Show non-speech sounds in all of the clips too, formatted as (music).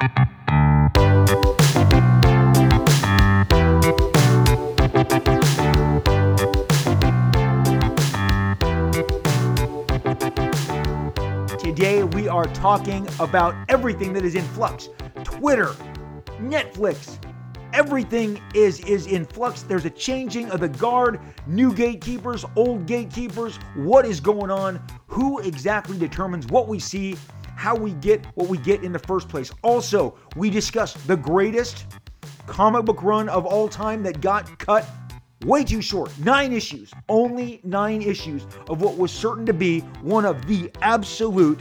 Today we are talking about everything that is in flux. Twitter, Netflix, everything is is in flux. There's a changing of the guard, new gatekeepers, old gatekeepers. What is going on? Who exactly determines what we see, how we get what we get in the first place? Also, we discuss the greatest comic book run of all time that got cut way too short. Nine issues, only nine issues of what was certain to be one of the absolute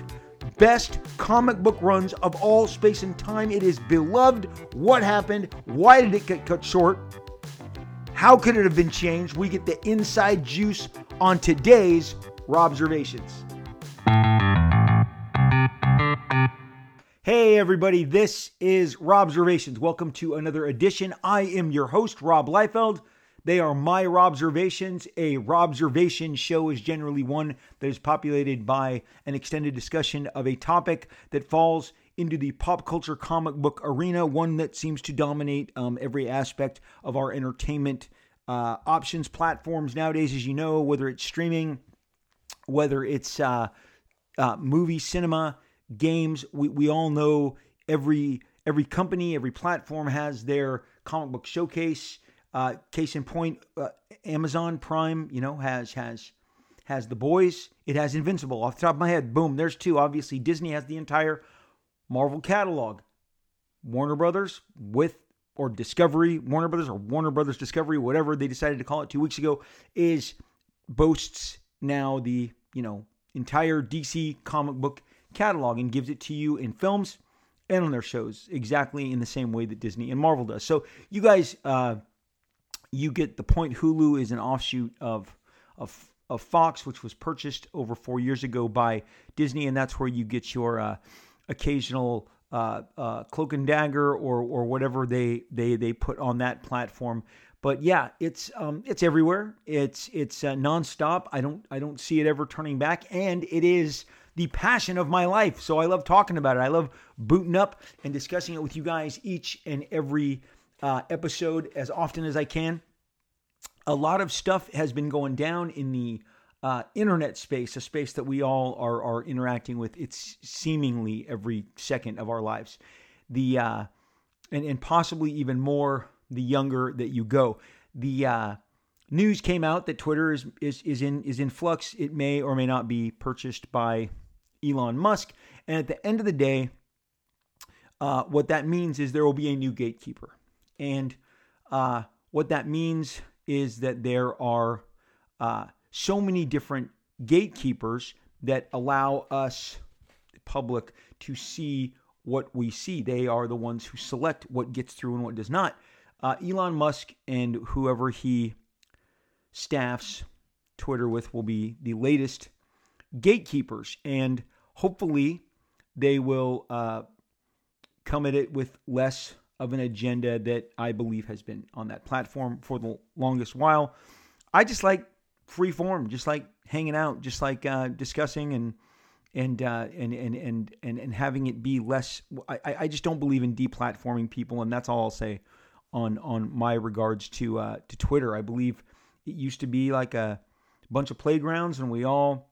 best comic book runs of all space and time. It is beloved. What happened? Why did it get cut short? How could it have been changed? We get the inside juice on today's Robservations. Hey, everybody, this is Robservations. Welcome to another edition. I am your host, Rob Liefeld. They are my observations. A Rob Observation show is generally one that is populated by an extended discussion of a topic that falls into the pop culture comic book arena, one that seems to dominate um, every aspect of our entertainment uh, options platforms nowadays, as you know, whether it's streaming, whether it's uh, uh, movie, cinema, games. We, we all know every every company, every platform has their comic book showcase. Uh, case in point, uh, Amazon Prime, you know, has has has the boys. It has Invincible. Off the top of my head, boom, there's two. Obviously, Disney has the entire Marvel catalog. Warner Brothers with or Discovery, Warner Brothers or Warner Brothers Discovery, whatever they decided to call it two weeks ago, is boasts now the you know entire DC comic book catalog and gives it to you in films and on their shows exactly in the same way that Disney and Marvel does. So you guys. Uh, you get the point hulu is an offshoot of of of fox which was purchased over four years ago by disney and that's where you get your uh, occasional uh, uh, cloak and dagger or or whatever they they they put on that platform but yeah it's um, it's everywhere it's it's uh, nonstop i don't i don't see it ever turning back and it is the passion of my life so i love talking about it i love booting up and discussing it with you guys each and every uh, episode as often as I can. A lot of stuff has been going down in the uh, internet space, a space that we all are, are interacting with. It's seemingly every second of our lives. The uh, and, and possibly even more the younger that you go. The uh, news came out that Twitter is, is is in is in flux. It may or may not be purchased by Elon Musk. And at the end of the day, uh, what that means is there will be a new gatekeeper. And uh, what that means is that there are uh, so many different gatekeepers that allow us, the public, to see what we see. They are the ones who select what gets through and what does not. Uh, Elon Musk and whoever he staffs Twitter with will be the latest gatekeepers, and hopefully they will uh, come at it with less of an agenda that I believe has been on that platform for the longest while. I just like free form, just like hanging out, just like uh, discussing and and, uh, and and and and and having it be less. I, I just don't believe in deplatforming people, and that's all I'll say on on my regards to uh, to Twitter. I believe it used to be like a bunch of playgrounds, and we all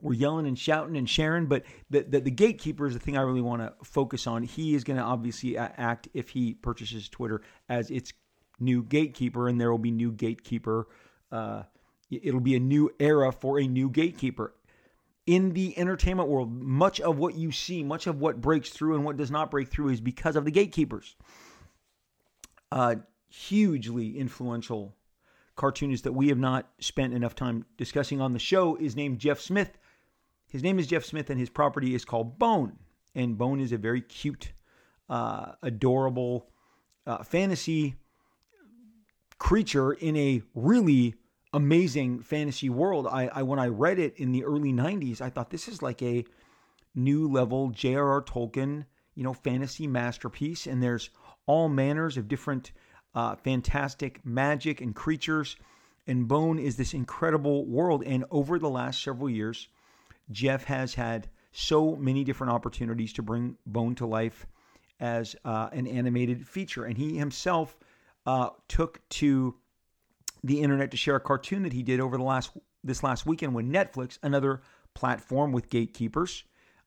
we're yelling and shouting and sharing, but the, the, the gatekeeper is the thing I really want to focus on. He is going to obviously act if he purchases Twitter as its new gatekeeper, and there will be new gatekeeper. Uh, it'll be a new era for a new gatekeeper. In the entertainment world, much of what you see, much of what breaks through and what does not break through is because of the gatekeepers. Uh, hugely influential cartoonist that we have not spent enough time discussing on the show is named Jeff Smith. His name is Jeff Smith, and his property is called Bone. And Bone is a very cute, uh, adorable uh, fantasy creature in a really amazing fantasy world. I, I when I read it in the early '90s, I thought this is like a new level J.R.R. Tolkien, you know, fantasy masterpiece. And there's all manners of different uh, fantastic magic and creatures. And Bone is this incredible world. And over the last several years, Jeff has had so many different opportunities to bring Bone to life as uh, an animated feature. And he himself uh, took to the internet to share a cartoon that he did over the last this last weekend when Netflix, another platform with gatekeepers,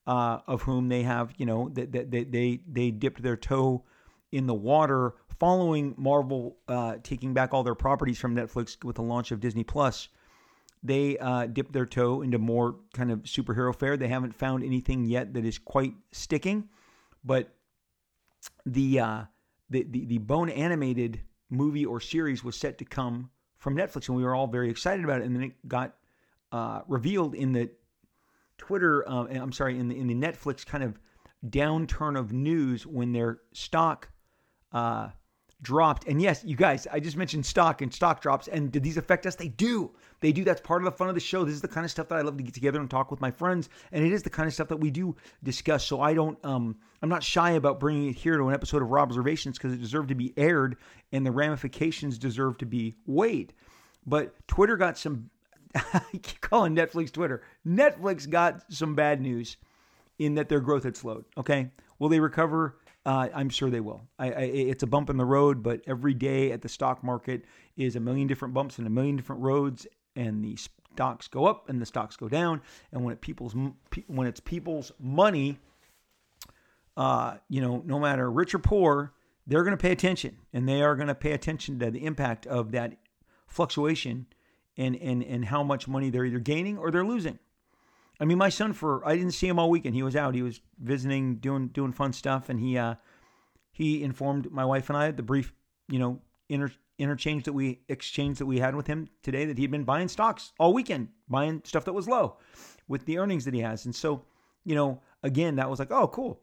uh, of whom they have, you know, that they, they, they they dipped their toe in the water following Marvel uh, taking back all their properties from Netflix with the launch of Disney Plus. They uh, dipped their toe into more kind of superhero fare. They haven't found anything yet that is quite sticking, but the uh, the, the the bone animated movie or series was set to come from Netflix, and we were all very excited about it. And then it got uh, revealed in the Twitter, uh, I'm sorry, in the in the Netflix kind of downturn of news when their stock uh, dropped. And yes, you guys, I just mentioned stock and stock drops. And did these affect us? They do. They do. That's part of the fun of the show. This is the kind of stuff that I love to get together and talk with my friends. And it is the kind of stuff that we do discuss. So I don't, um, I'm not shy about bringing it here to an episode of Observations because it deserved to be aired and the ramifications deserve to be weighed. But Twitter got some, (laughs) I keep calling Netflix Twitter. Netflix got some bad news in that their growth had slowed. Okay. Will they recover? Uh, I'm sure they will. I, I, it's a bump in the road, but every day at the stock market is a million different bumps and a million different roads, and the stocks go up and the stocks go down. And when it people's when it's people's money, uh, you know, no matter rich or poor, they're going to pay attention, and they are going to pay attention to the impact of that fluctuation and and and how much money they're either gaining or they're losing. I mean, my son for I didn't see him all weekend. He was out. He was visiting, doing doing fun stuff, and he uh, he informed my wife and I the brief, you know, inter, interchange that we exchanged that we had with him today that he'd been buying stocks all weekend, buying stuff that was low, with the earnings that he has, and so you know, again, that was like, oh, cool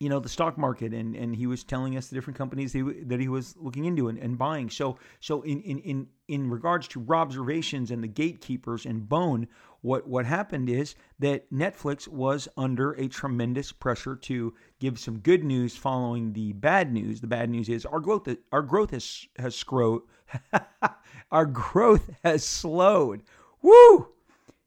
you know the stock market and and he was telling us the different companies he, that he was looking into and, and buying. So so in in in in regards to observations and the gatekeepers and bone what what happened is that Netflix was under a tremendous pressure to give some good news following the bad news. The bad news is our growth our growth has has scrowed (laughs) our growth has slowed. Woo!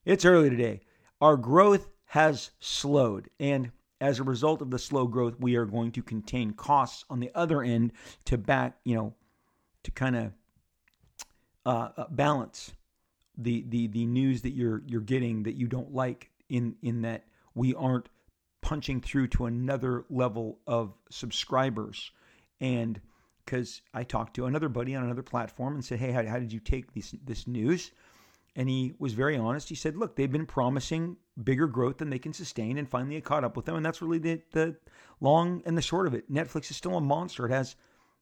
It's early today. Our growth has slowed. And as a result of the slow growth, we are going to contain costs on the other end to back, you know, to kind of uh, uh, balance the the the news that you're you're getting that you don't like in in that we aren't punching through to another level of subscribers and because I talked to another buddy on another platform and said, "Hey, how, how did you take this this news?" And he was very honest. He said, "Look, they've been promising bigger growth than they can sustain, and finally it caught up with them. And that's really the the long and the short of it. Netflix is still a monster. It has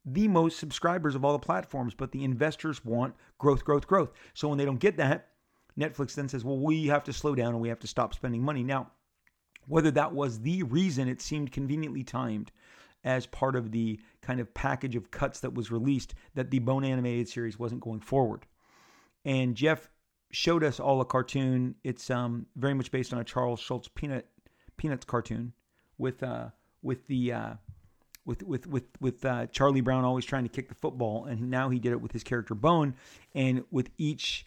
the most subscribers of all the platforms, but the investors want growth, growth, growth. So when they don't get that, Netflix then says, "Well, we have to slow down and we have to stop spending money." Now, whether that was the reason, it seemed conveniently timed as part of the kind of package of cuts that was released that the Bone animated series wasn't going forward. And Jeff showed us all a cartoon. It's um, very much based on a Charles Schulz peanut peanuts cartoon with uh, with the uh, with with with with uh, Charlie Brown always trying to kick the football, and now he did it with his character Bone, and with each.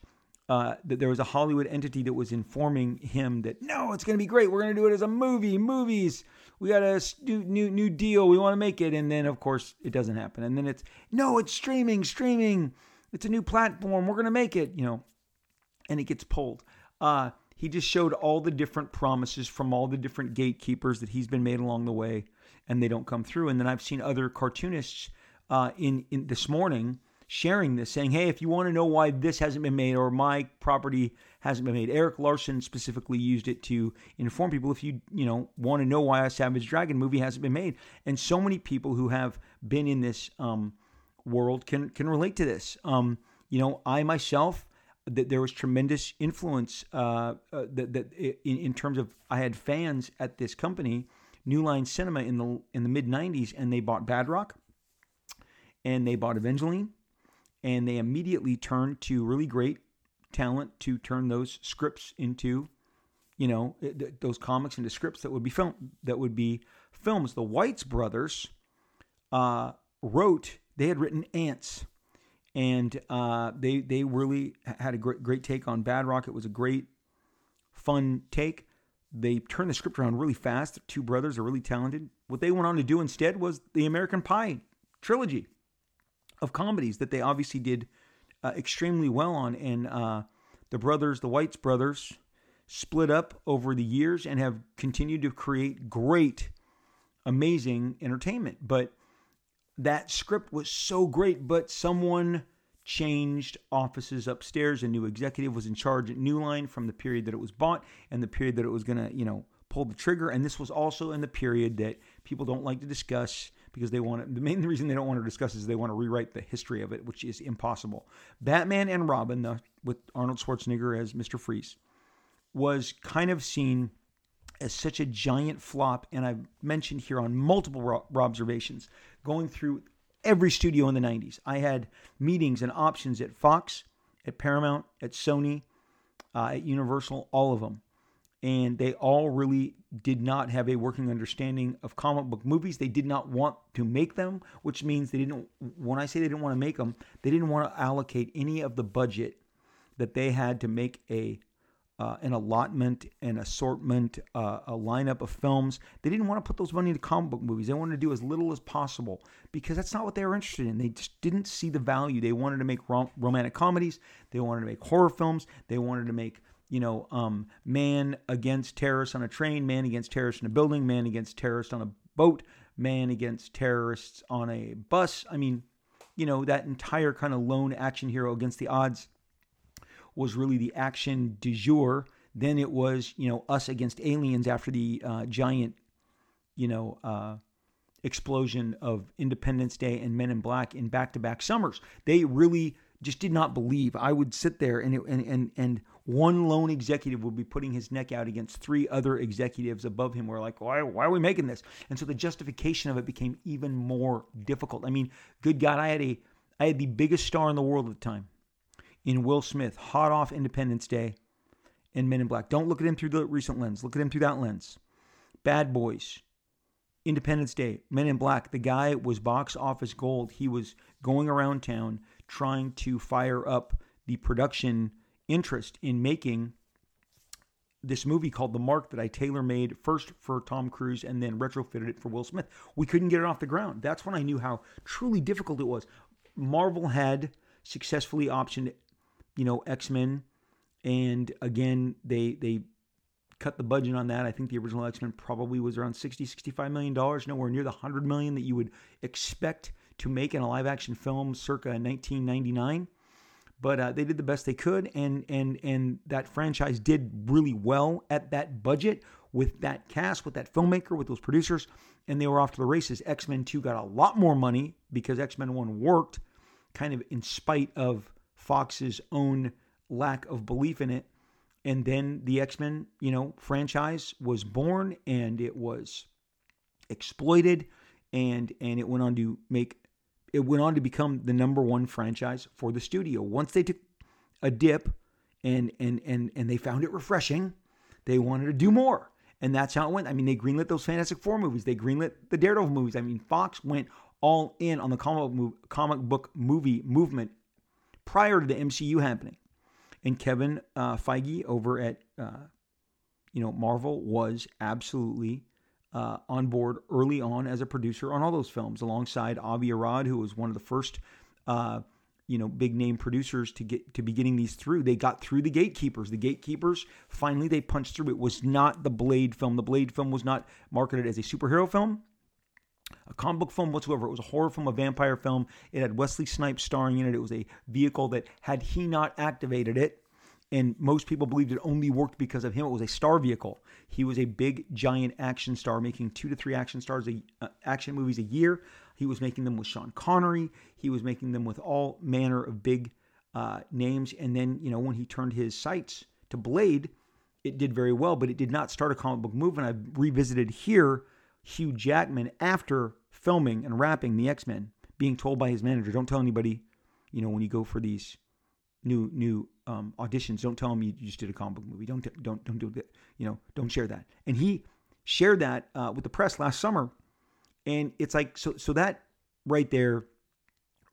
Uh, there was a Hollywood entity that was informing him that no, it's going to be great. We're going to do it as a movie. Movies. We got a new new deal. We want to make it, and then of course it doesn't happen. And then it's no, it's streaming, streaming. It's a new platform. We're going to make it. You know, and it gets pulled. Uh, he just showed all the different promises from all the different gatekeepers that he's been made along the way, and they don't come through. And then I've seen other cartoonists uh, in in this morning sharing this, saying, "Hey, if you want to know why this hasn't been made or my property hasn't been made," Erik Larsen specifically used it to inform people if you you know want to know why a Savage Dragon movie hasn't been made. And so many people who have been in this um, world can can relate to this. Um, you know, I myself that there was tremendous influence uh, uh, that, that in, in, terms of I had fans at this company, New Line Cinema in the in the mid '90s, and they bought Badrock, and they bought Evangeline, and they immediately turned to really great talent to turn those scripts into, you know, those comics into scripts that would be film that would be films. The Weitz brothers uh, wrote; they had written Antz and uh, they they really had a great great take on Badrock. It was a great, fun take. They turned the script around really fast. The two brothers are really talented. what they went on to do instead was the American Pie trilogy of comedies that they obviously did uh, extremely well on. And uh, the brothers, the Weitz brothers, split up over the years and have continued to create great, amazing entertainment. But that script was so great, but someone changed offices upstairs. A new executive was in charge at New Line from the period that it was bought and the period that it was going to, you know, pull the trigger. And this was also in the period that people don't like to discuss because they want to, the main (laughs) reason they don't want to discuss is they want to rewrite the history of it, which is impossible. Batman and Robin, the, with Arnold Schwarzenegger as Mr. Freeze, was kind of seen as such a giant flop. And I've mentioned here on multiple observations going through every studio in the 90s. I had meetings and options at Fox, at Paramount, at Sony, uh, at Universal, all of them and they all really did not have a working understanding of comic book movies. They did not want to make them, which means they didn't. When I say they didn't want to make them, they didn't want to allocate any of the budget that they had to make a uh, an allotment, an assortment, uh, a lineup of films. They didn't want to put those money into comic book movies. They wanted to do as little as possible because that's not what they were interested in. They just didn't see the value. They wanted to make rom- romantic comedies. They wanted to make horror films. They wanted to make you know, um, man against terrorists on a train, man against terrorists in a building, man against terrorists on a boat, man against terrorists on a bus. I mean, you know, that entire kind of lone action hero against the odds was really the action du jour. Then it was, you know, us against aliens after the uh, giant, you know, uh, explosion of Independence Day and Men in Black in back to back summers. They really just did not believe. I would sit there and, it, and, and, and one lone executive would be putting his neck out against three other executives above him. We're like, why, why are we making this? And so the justification of it became even more difficult. I mean, good God, I had a, I had the biggest star in the world at the time in Will Smith, hot off Independence Day and Men in Black. Don't look at him through the recent lens. Look at him through that lens. Bad Boys, Independence Day, Men in Black. The guy was box office gold. He was going around town trying to fire up the production interest in making this movie called The Mark that I tailor made first for Tom Cruise and then retrofitted it for Will Smith. We couldn't get it off the ground. That's when I knew how truly difficult it was. Marvel had successfully optioned, you know, X Men, and again they they cut the budget on that. I think the original X Men probably was around 60, 65 million dollars, nowhere near the hundred million that you would expect to make in a live action film circa 1999 but uh, they did the best they could, and and and that franchise did really well at that budget with that cast, with that filmmaker, with those producers, and they were off to the races. X Men Two got a lot more money because X Men One worked, kind of in spite of Fox's own lack of belief in it. And then the X Men, you know, franchise was born, and it was exploited, and and it went on to make it went on to become the number one franchise for the studio. Once they took a dip and and and and they found it refreshing, they wanted to do more. And that's how it went. I mean, they greenlit those Fantastic Four movies. They greenlit the Daredevil movies. I mean, Fox went all in on the comic, comic book movie movement prior to the MCU happening. And Kevin uh, Feige over at uh, you know Marvel was absolutely uh, on board early on as a producer on all those films, alongside Avi Arad, who was one of the first, uh, you know, big name producers to get to be getting these through. They got through the gatekeepers. The gatekeepers finally they punched through. It was not the Blade film. The Blade film was not marketed as a superhero film. A comic book film whatsoever. It was a horror film, a vampire film. It had Wesley Snipes starring in it. It was a vehicle that, had he not activated it, and most people believed it only worked because of him. It was a star vehicle. He was a big, giant action star, making two to three action stars, a, uh, action movies a year. He was making them with Sean Connery. He was making them with all manner of big uh, names. And then, you know, when he turned his sights to Blade, it did very well, but it did not start a comic book movement. I've revisited here Hugh Jackman after filming and wrapping the X Men, being told by his manager, "Don't tell anybody." You know, when you go for these new new um, auditions. Don't tell them you just did a comic book movie. Don't don't don't do that. You know, don't share that. And he shared that uh, with the press last summer, and it's like so so that right there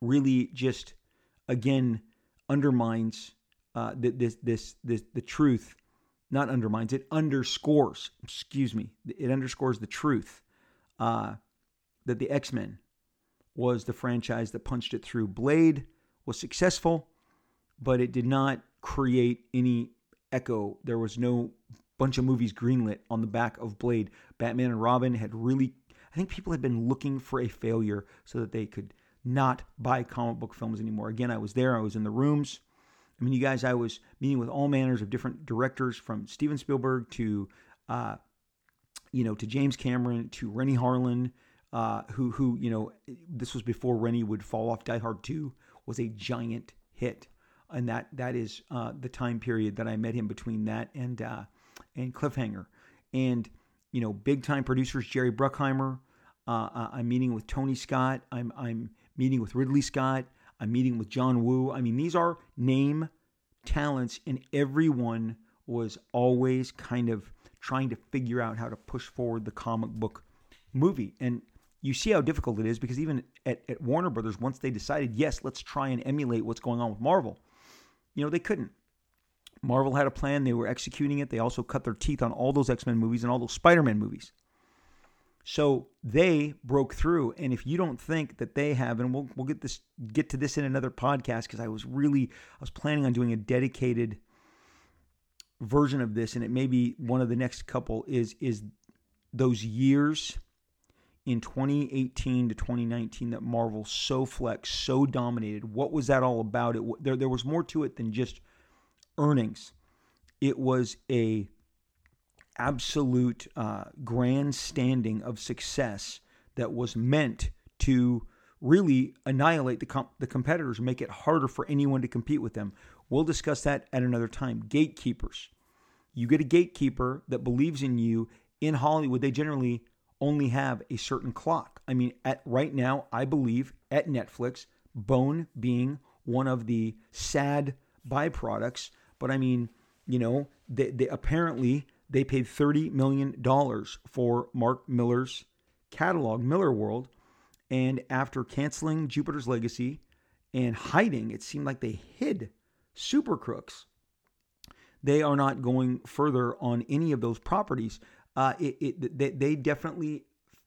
really just again undermines uh, this this this the truth. Not undermines it underscores. Excuse me. It underscores the truth uh, that the X Men was the franchise that punched it through. Blade was successful, but it did not create any echo. There was no bunch of movies greenlit on the back of Blade. Batman and Robin had really, I think people had been looking for a failure so that they could not buy comic book films anymore. Again, I was there, I was in the rooms. I mean, you guys, I was meeting with all manners of different directors from Steven Spielberg to, uh, you know, to James Cameron to Renny Harlin, uh, who, who, you know, this was before Renny would fall off. Die Hard 2 was a giant hit. And that that is uh, the time period that I met him between that and uh, and Cliffhanger. And, you know, big time producers, Jerry Bruckheimer. Uh, uh, I'm meeting with Tony Scott. I'm, I'm meeting with Ridley Scott. I'm meeting with John Woo. I mean, these are name talents, and everyone was always kind of trying to figure out how to push forward the comic book movie. And you see how difficult it is because even at, at Warner Brothers, once they decided, yes, let's try and emulate what's going on with Marvel, you know, they couldn't. Marvel had a plan, they were executing it. They also cut their teeth on all those X Men movies and all those Spider Man movies. So they broke through, and if you don't think that they have, and we'll we'll get this get to this in another podcast because I was really I was planning on doing a dedicated version of this, and it may be one of the next couple is is those years in 2018 to 2019 that Marvel so flexed, so dominated. What was that all about? It there there was more to it than just earnings. It was a absolute uh, grandstanding of success that was meant to really annihilate the, the competitors, make it harder for anyone to compete with them. We'll discuss that at another time. Gatekeepers. You get a gatekeeper that believes in you in Hollywood. They generally only have a certain clock. I mean, at right now, I believe at Netflix, Bone being one of the sad byproducts. But I mean, you know, they, they apparently they paid $30 million for Mark Millar's catalog, Millarworld, And after canceling Jupiter's Legacy and hiding, it seemed like they hid Super Crooks. They are not going further on any of those properties. Uh, it, it, they, they definitely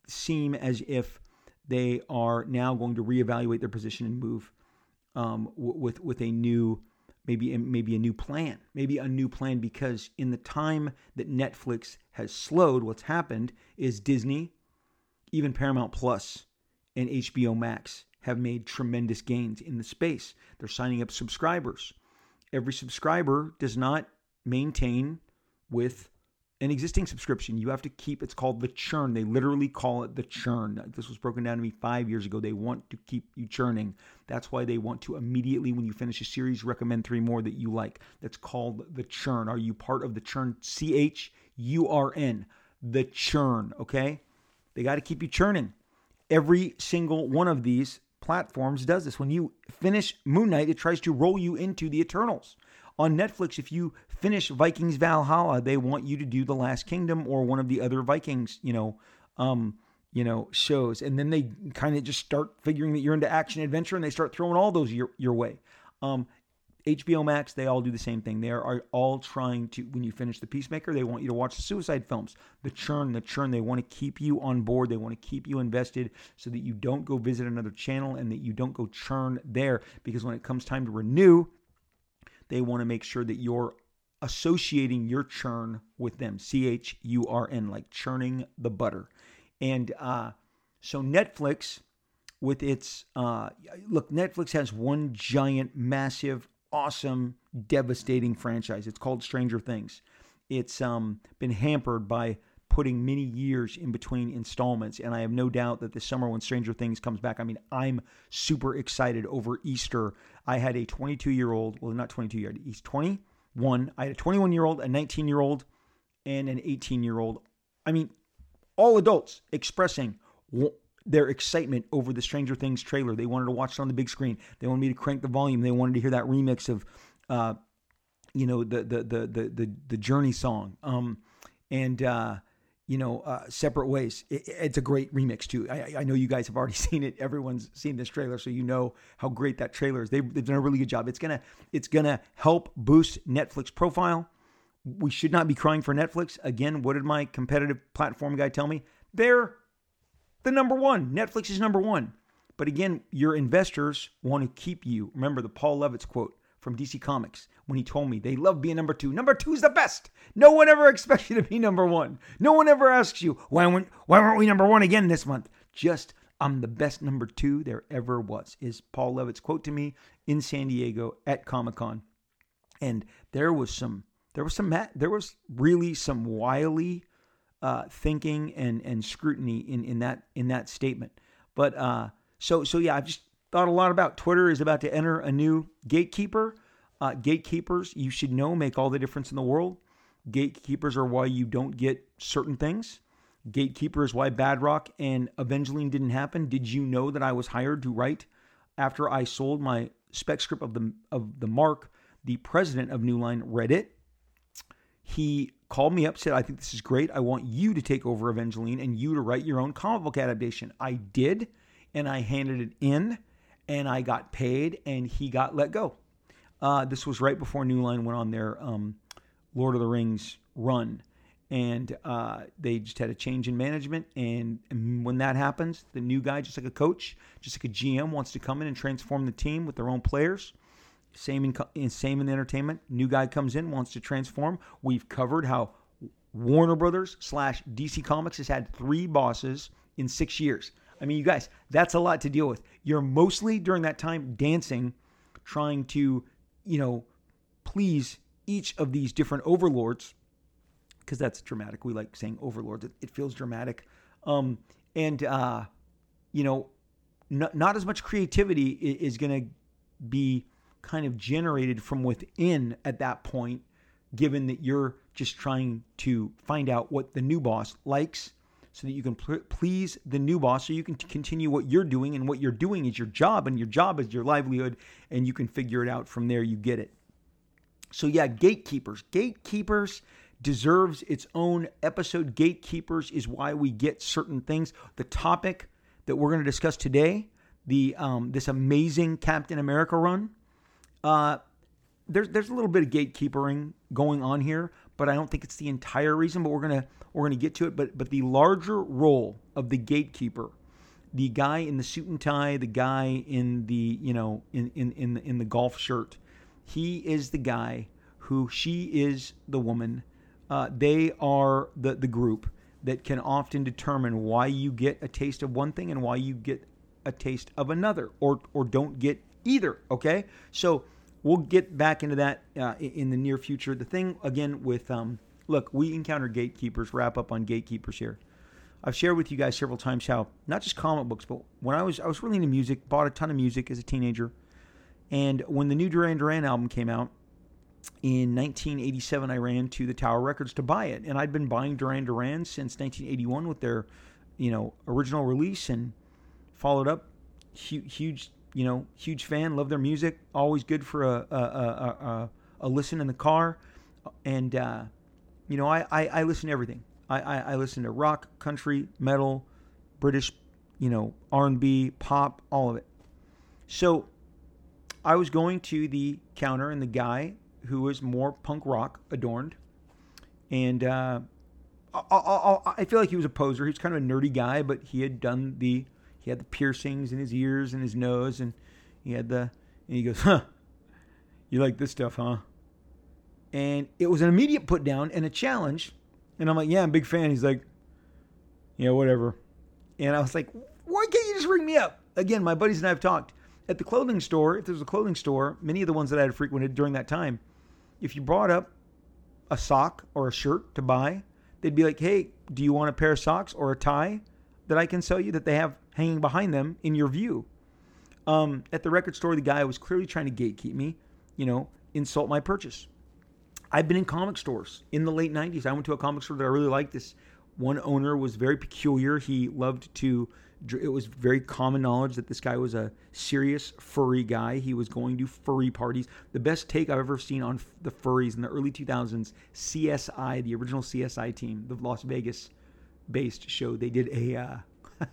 seem as if they are now going to reevaluate their position and move um, with with a new maybe maybe a new plan, maybe a new plan because in the time that Netflix has slowed, what's happened is Disney, even Paramount Plus, and HBO Max have made tremendous gains in the space. They're signing up subscribers. Every subscriber does not maintain with an existing subscription. You have to keep, it's called the churn. They literally call it the churn. This was broken down to me five years ago. They want to keep you churning. That's why they want to immediately, when you finish a series, recommend three more that you like. That's called the churn. Are you part of the churn? C H U R N. The churn, okay? They got to keep you churning. Every single one of these platforms does this. When you finish Moon Knight, it tries to roll you into the Eternals. On Netflix, if you finish Vikings Valhalla, they want you to do The Last Kingdom or one of the other Vikings, you know, um, you know, shows. And then they kind of just start figuring that you're into action adventure and they start throwing all those your, your way. Um, HBO Max, they all do the same thing. They are all trying to, when you finish The Peacemaker, they want you to watch the suicide films. The churn, the churn, they want to keep you on board. They want to keep you invested so that you don't go visit another channel and that you don't go churn there. Because when it comes time to renew, they want to make sure that you're associating your churn with them. C H U R N, like churning the butter. And uh, so Netflix, with its uh, look, Netflix has one giant, massive, awesome, devastating franchise. It's called Stranger Things. It's um, been hampered by putting many years in between installments. And I have no doubt that this summer when Stranger Things comes back, I mean, I'm super excited over Easter. I had a 22 year old, well, not 22 year old, he's 21. I had a 21 year old, a 19 year old, and an 18 year old. I mean, all adults expressing their excitement over the Stranger Things trailer. They wanted to watch it on the big screen. They wanted me to crank the volume. They wanted to hear that remix of, uh, you know, the the the the the, the Journey song. Um, and uh, you know, uh, separate ways. It, it's a great remix too. I, I, know you guys have already (laughs) seen it. Everyone's seen this trailer, so you know how great that trailer is. They've, they've done a really good job. It's gonna it's gonna help boost Netflix profile. We should not be crying for Netflix again. What did my competitive platform guy tell me? They're the number one. Netflix is number one. But again, your investors want to keep you. Remember the Paul Levitz quote from DC Comics when he told me they love being number two. Number two is the best. No one ever (laughs) expects you to be number one. No one ever asks you, why, weren't, why weren't we number one again this month? Just, I'm the best number two there ever was, is Paul Levitz' quote to me in San Diego at Comic Con. And there was some, there was some, there was really some wily uh, thinking and, and scrutiny in, in that, in that statement. But, uh, so, so yeah, I've just thought a lot about. Twitter is about to enter a new gatekeeper. Uh, gatekeepers, you should know, make all the difference in the world. Gatekeepers are why you don't get certain things. Gatekeeper is why Badrock and Evangeline didn't happen. Did you know that I was hired to write after I sold my spec script of the of the Mark? The president of New Line read it. He called me up, said, "I think this is great. I want you to take over Evangeline and you to write your own comic book adaptation." I did and I handed it in and I got paid and he got let go. Uh, this was right before New Line went on their um, Lord of the Rings run. And uh, they just had a change in management. And, and when that happens, the new guy, just like a coach, just like a GM, wants to come in and transform the team with their own players. Same in, same in entertainment. New guy comes in, wants to transform. We've covered how Warner Brothers slash DC Comics has had three bosses in six years. I mean, you guys, that's a lot to deal with. You're mostly during that time dancing, trying to, you know, please each of these different overlords, because that's dramatic. We like saying overlords, it, it feels dramatic. Um, and, uh, you know, not, not as much creativity is, is going to be kind of generated from within at that point, given that you're just trying to find out what the new boss likes so that you can pl- please the new boss so you can continue what you're doing and what you're doing is your job and your job is your livelihood and you can figure it out from there. You get it. So yeah gatekeepers. Gatekeepers deserves its own episode. Gatekeepers is why we get certain things. The topic that we're going to discuss today the um, this amazing captain america run uh, there's there's a little bit of gatekeepering going on here but I don't think it's the entire reason. But we're gonna we're gonna get to it. But but the larger role of the gatekeeper, the guy in the suit and tie, the guy in the you know in in in the, in the golf shirt, he is the guy who she is the woman. Uh, they are the the group that can often determine why you get a taste of one thing and why you get a taste of another, or or don't get either. Okay, so we'll get back into that uh, in the near future. The thing again with um, look, we encounter gatekeepers. Wrap up on gatekeepers here. I've shared with you guys several times how not just comic books, but when I was I was really into music, bought a ton of music as a teenager, and when the new Duran Duran album came out in 1987, I ran to the Tower Records to buy it, and I'd been buying Duran Duran since 1981 with their, you know, original release, and followed up huge, huge you know, huge fan, love their music, always good for a a, a, a, a listen in the car, and uh, you know, I, I, I listen to everything. I, I, I listen to rock, country, metal, British, you know, R and B, pop, all of it. So I was going to the counter, and the guy who was more punk rock adorned, and uh, I, I, I feel like he was a poser. He was kind of a nerdy guy, but he had done the he had the piercings in his ears and his nose, and he had the. And he goes, "Huh, you like this stuff, huh?" And it was an immediate put down and a challenge. And I'm like, "Yeah, I'm a big fan." He's like, "Yeah, whatever." And I was like, "Why can't you just ring me up?" Again, my buddies and I have talked at the clothing store. If there's a clothing store, many of the ones that I had frequented during that time, if you brought up a sock or a shirt to buy, they'd be like, "Hey, do you want a pair of socks or a tie that I can sell you that they have hanging behind them in your view. Um, at the record store, the guy was clearly trying to gatekeep me, you know, insult my purchase. I've been in comic stores in the late 90s. I went to a comic store that I really liked. This one owner was very peculiar. He loved to, it was very common knowledge that this guy was a serious furry guy. He was going to furry parties. The best take I've ever seen on the furries in the early 2000s, CSI, the original CSI team, the Las Vegas based show, they did a, uh, (laughs)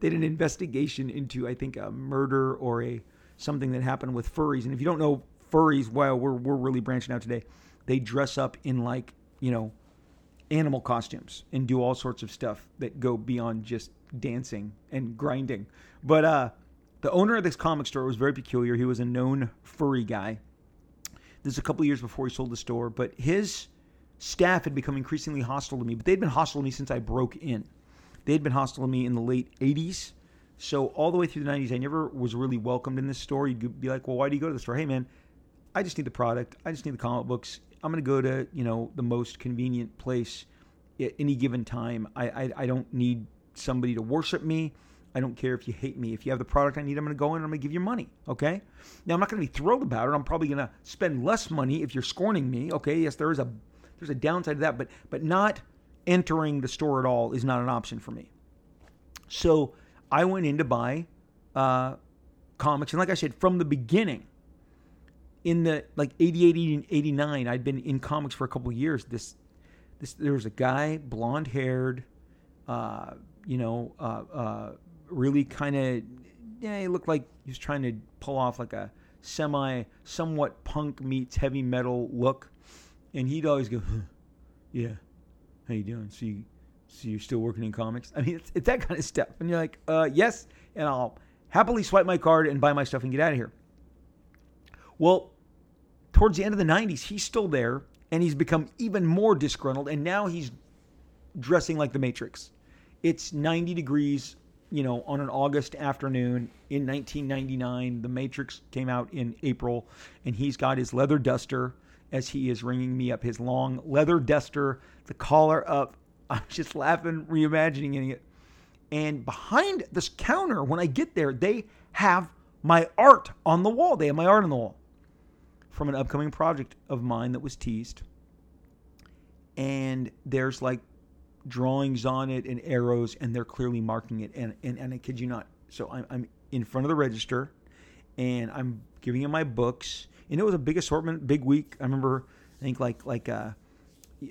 they did an investigation into I think a murder or a something that happened with furries. And if you don't know furries, well, we're we're really branching out today. They dress up in like you know animal costumes and do all sorts of stuff that go beyond just dancing and grinding. But uh, the owner of this comic store was very peculiar. He was a known furry guy. This is a couple years before he sold the store, but his staff had become increasingly hostile to me. But they'd been hostile to me since I broke in. They'd been hostile to me in the late 80s. So all the way through the 90s, I never was really welcomed in this store. You'd be like, well, why do you go to the store? Hey, man, I just need the product. I just need the comic books. I'm going to go to, you know, the most convenient place at any given time. I, I, I don't need somebody to worship me. I don't care if you hate me. If you have the product I need, I'm going to go in and I'm going to give you money. Okay. Now I'm not going to be thrilled about it. I'm probably going to spend less money if you're scorning me. Okay. Yes, there is a there's a downside to that, but but not entering the store at all is not an option for me. So I went in to buy uh, comics, and like I said, from the beginning, in the like 88, 89, I'd been in comics for a couple years. This this there was a guy, blonde haired, uh, you know, uh, uh really kind of yeah, he looked like he was trying to pull off like a semi, somewhat punk meets heavy metal look and he'd always go, huh, "Yeah, how you doing? So you, so you're still working in comics? I mean, it's, it's that kind of stuff." And you're like, "Uh, yes," and I'll happily swipe my card and buy my stuff and get out of here. Well, towards the end of the '90s, he's still there, and he's become even more disgruntled, and now he's dressing like the Matrix. It's 90 degrees, you know, on an August afternoon in 1999. The Matrix came out in April, and he's got his leather duster as he is ringing me up his long leather duster, the collar up. (laughs) I'm just laughing, reimagining it. And behind this counter, when I get there, they have my art on the wall. They have my art on the wall from an upcoming project of mine that was teased. And there's like drawings on it and arrows, and they're clearly marking it. And, and, and I kid you not. So I'm, I'm in front of the register and I'm giving him my books and it was a big assortment, big week. I remember, I think like like uh,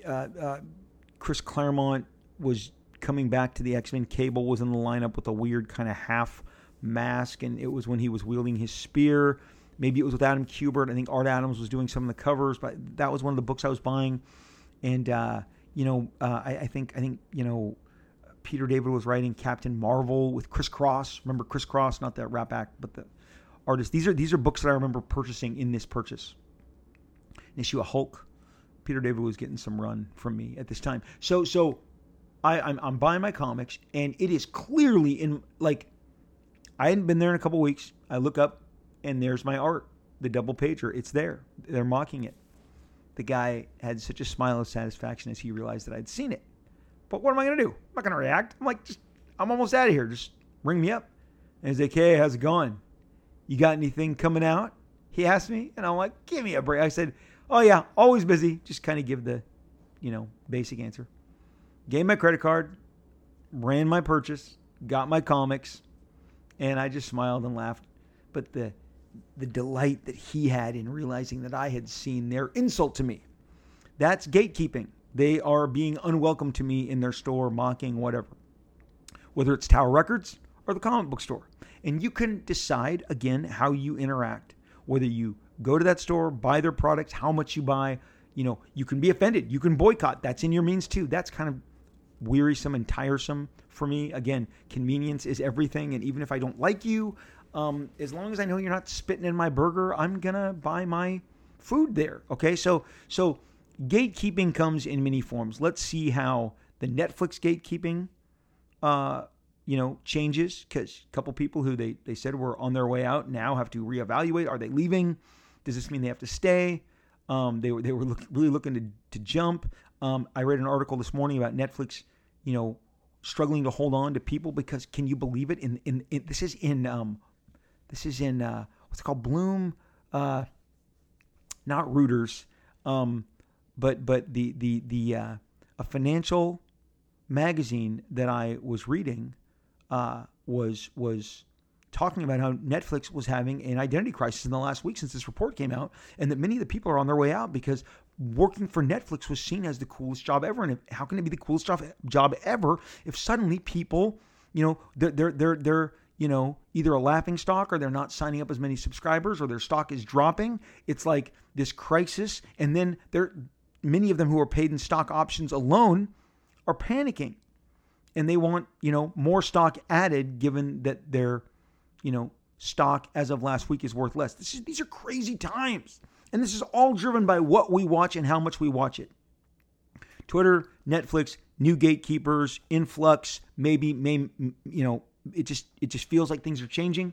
uh, uh, Chris Claremont was coming back to the X Men. Cable was in the lineup with a weird kind of half mask, and it was when he was wielding his spear. Maybe it was with Adam Kubert. I think Art Adams was doing some of the covers, but that was one of the books I was buying. And uh, you know, uh, I, I think I think you know. Peter David was writing Captain Marvel with Chris Cross. Remember Chris Cross, not that rap act, but the artists. These are these are books that I remember purchasing in this purchase. An issue of Hulk. Peter David was getting some run from me at this time. So so I, I'm I'm buying my comics and it is clearly in like I hadn't been there in a couple weeks. I look up and there's my art, the double pager. It's there. They're mocking it. The guy had such a smile of satisfaction as he realized that I'd seen it. But what am I to do? I'm not to react. I'm like, just, I'm almost out of here. Just ring me up. And he's like, hey, how's it going? You got anything coming out? He asked me, and I'm like, give me a break. I said, oh, yeah, always busy. Just kind of give the, you know, basic answer. Gave my credit card, ran my purchase, got my comics, and I just smiled and laughed. But the, the delight that he had in realizing that I had seen their insult to me, that's gatekeeping. They are being unwelcome to me in their store, mocking, whatever. Whether it's Tower Records or the comic book store. And you can decide, again, how you interact, whether you go to that store, buy their products, how much you buy. You know, you can be offended. You can boycott. That's in your means too. That's kind of wearisome and tiresome for me. Again, convenience is everything. And even if I don't like you, um, as long as I know you're not spitting in my burger, I'm gonna buy my food there. Okay, so so gatekeeping comes in many forms. Let's see how the Netflix gatekeeping uh, you know, changes because a couple people who they, they said were on their way out now have to reevaluate. Are they leaving? Does this mean they have to stay? Um, they were they were look, really looking to to jump. Um, I read an article this morning about Netflix, you know, struggling to hold on to people because can you believe it? In in, in this is in um, this is in uh, what's it called Bloom, uh, not Reuters, um, but but the the the uh, a financial magazine that I was reading uh, was was talking about how Netflix was having an identity crisis in the last week since this report came out, and that many of the people are on their way out because working for Netflix was seen as the coolest job ever. And how can it be the coolest job job ever if suddenly people, you know, they're they're they're, they're you know either a laughing stock or they're not signing up as many subscribers or their stock is dropping. It's like this crisis, and then there many of them who are paid in stock options alone are panicking and they want you know more stock added, given that their you know stock as of last week is worth less. Is, these are crazy times, and this is all driven by what we watch and how much we watch it. Twitter, Netflix, new gatekeepers, influx, maybe, may, you know, it just it just feels like things are changing.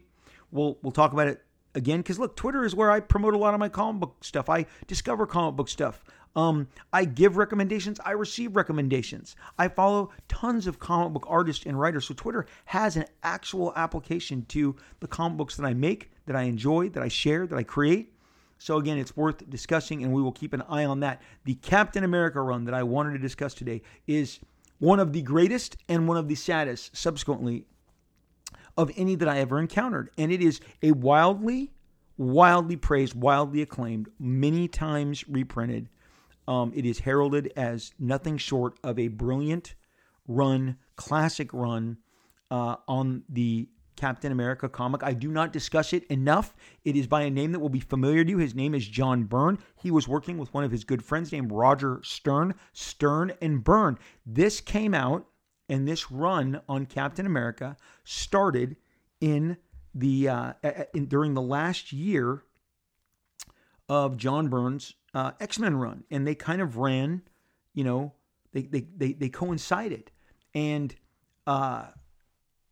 We'll we'll talk about it again because look, Twitter is where I promote a lot of my comic book stuff. I discover comic book stuff. Um, I give recommendations. I receive recommendations. I follow tons of comic book artists and writers. So Twitter has an actual application to the comic books that I make, that I enjoy, that I share, that I create. So again, it's worth discussing, and we will keep an eye on that. The Captain America run that I wanted to discuss today is one of the greatest and one of the saddest, subsequently, of any that I ever encountered. And it is a wildly, wildly praised, wildly acclaimed, many times reprinted um, it is heralded as nothing short of a brilliant run, classic run uh, on the Captain America comic. I do not discuss it enough. It is by a name that will be familiar to you. His name is John Byrne. He was working with one of his good friends named Roger Stern. Stern and Byrne. This came out, and this run on Captain America started in the uh, in, during the last year of John Byrne's uh, X Men run, and they kind of ran, you know, they they they, they coincided, and uh,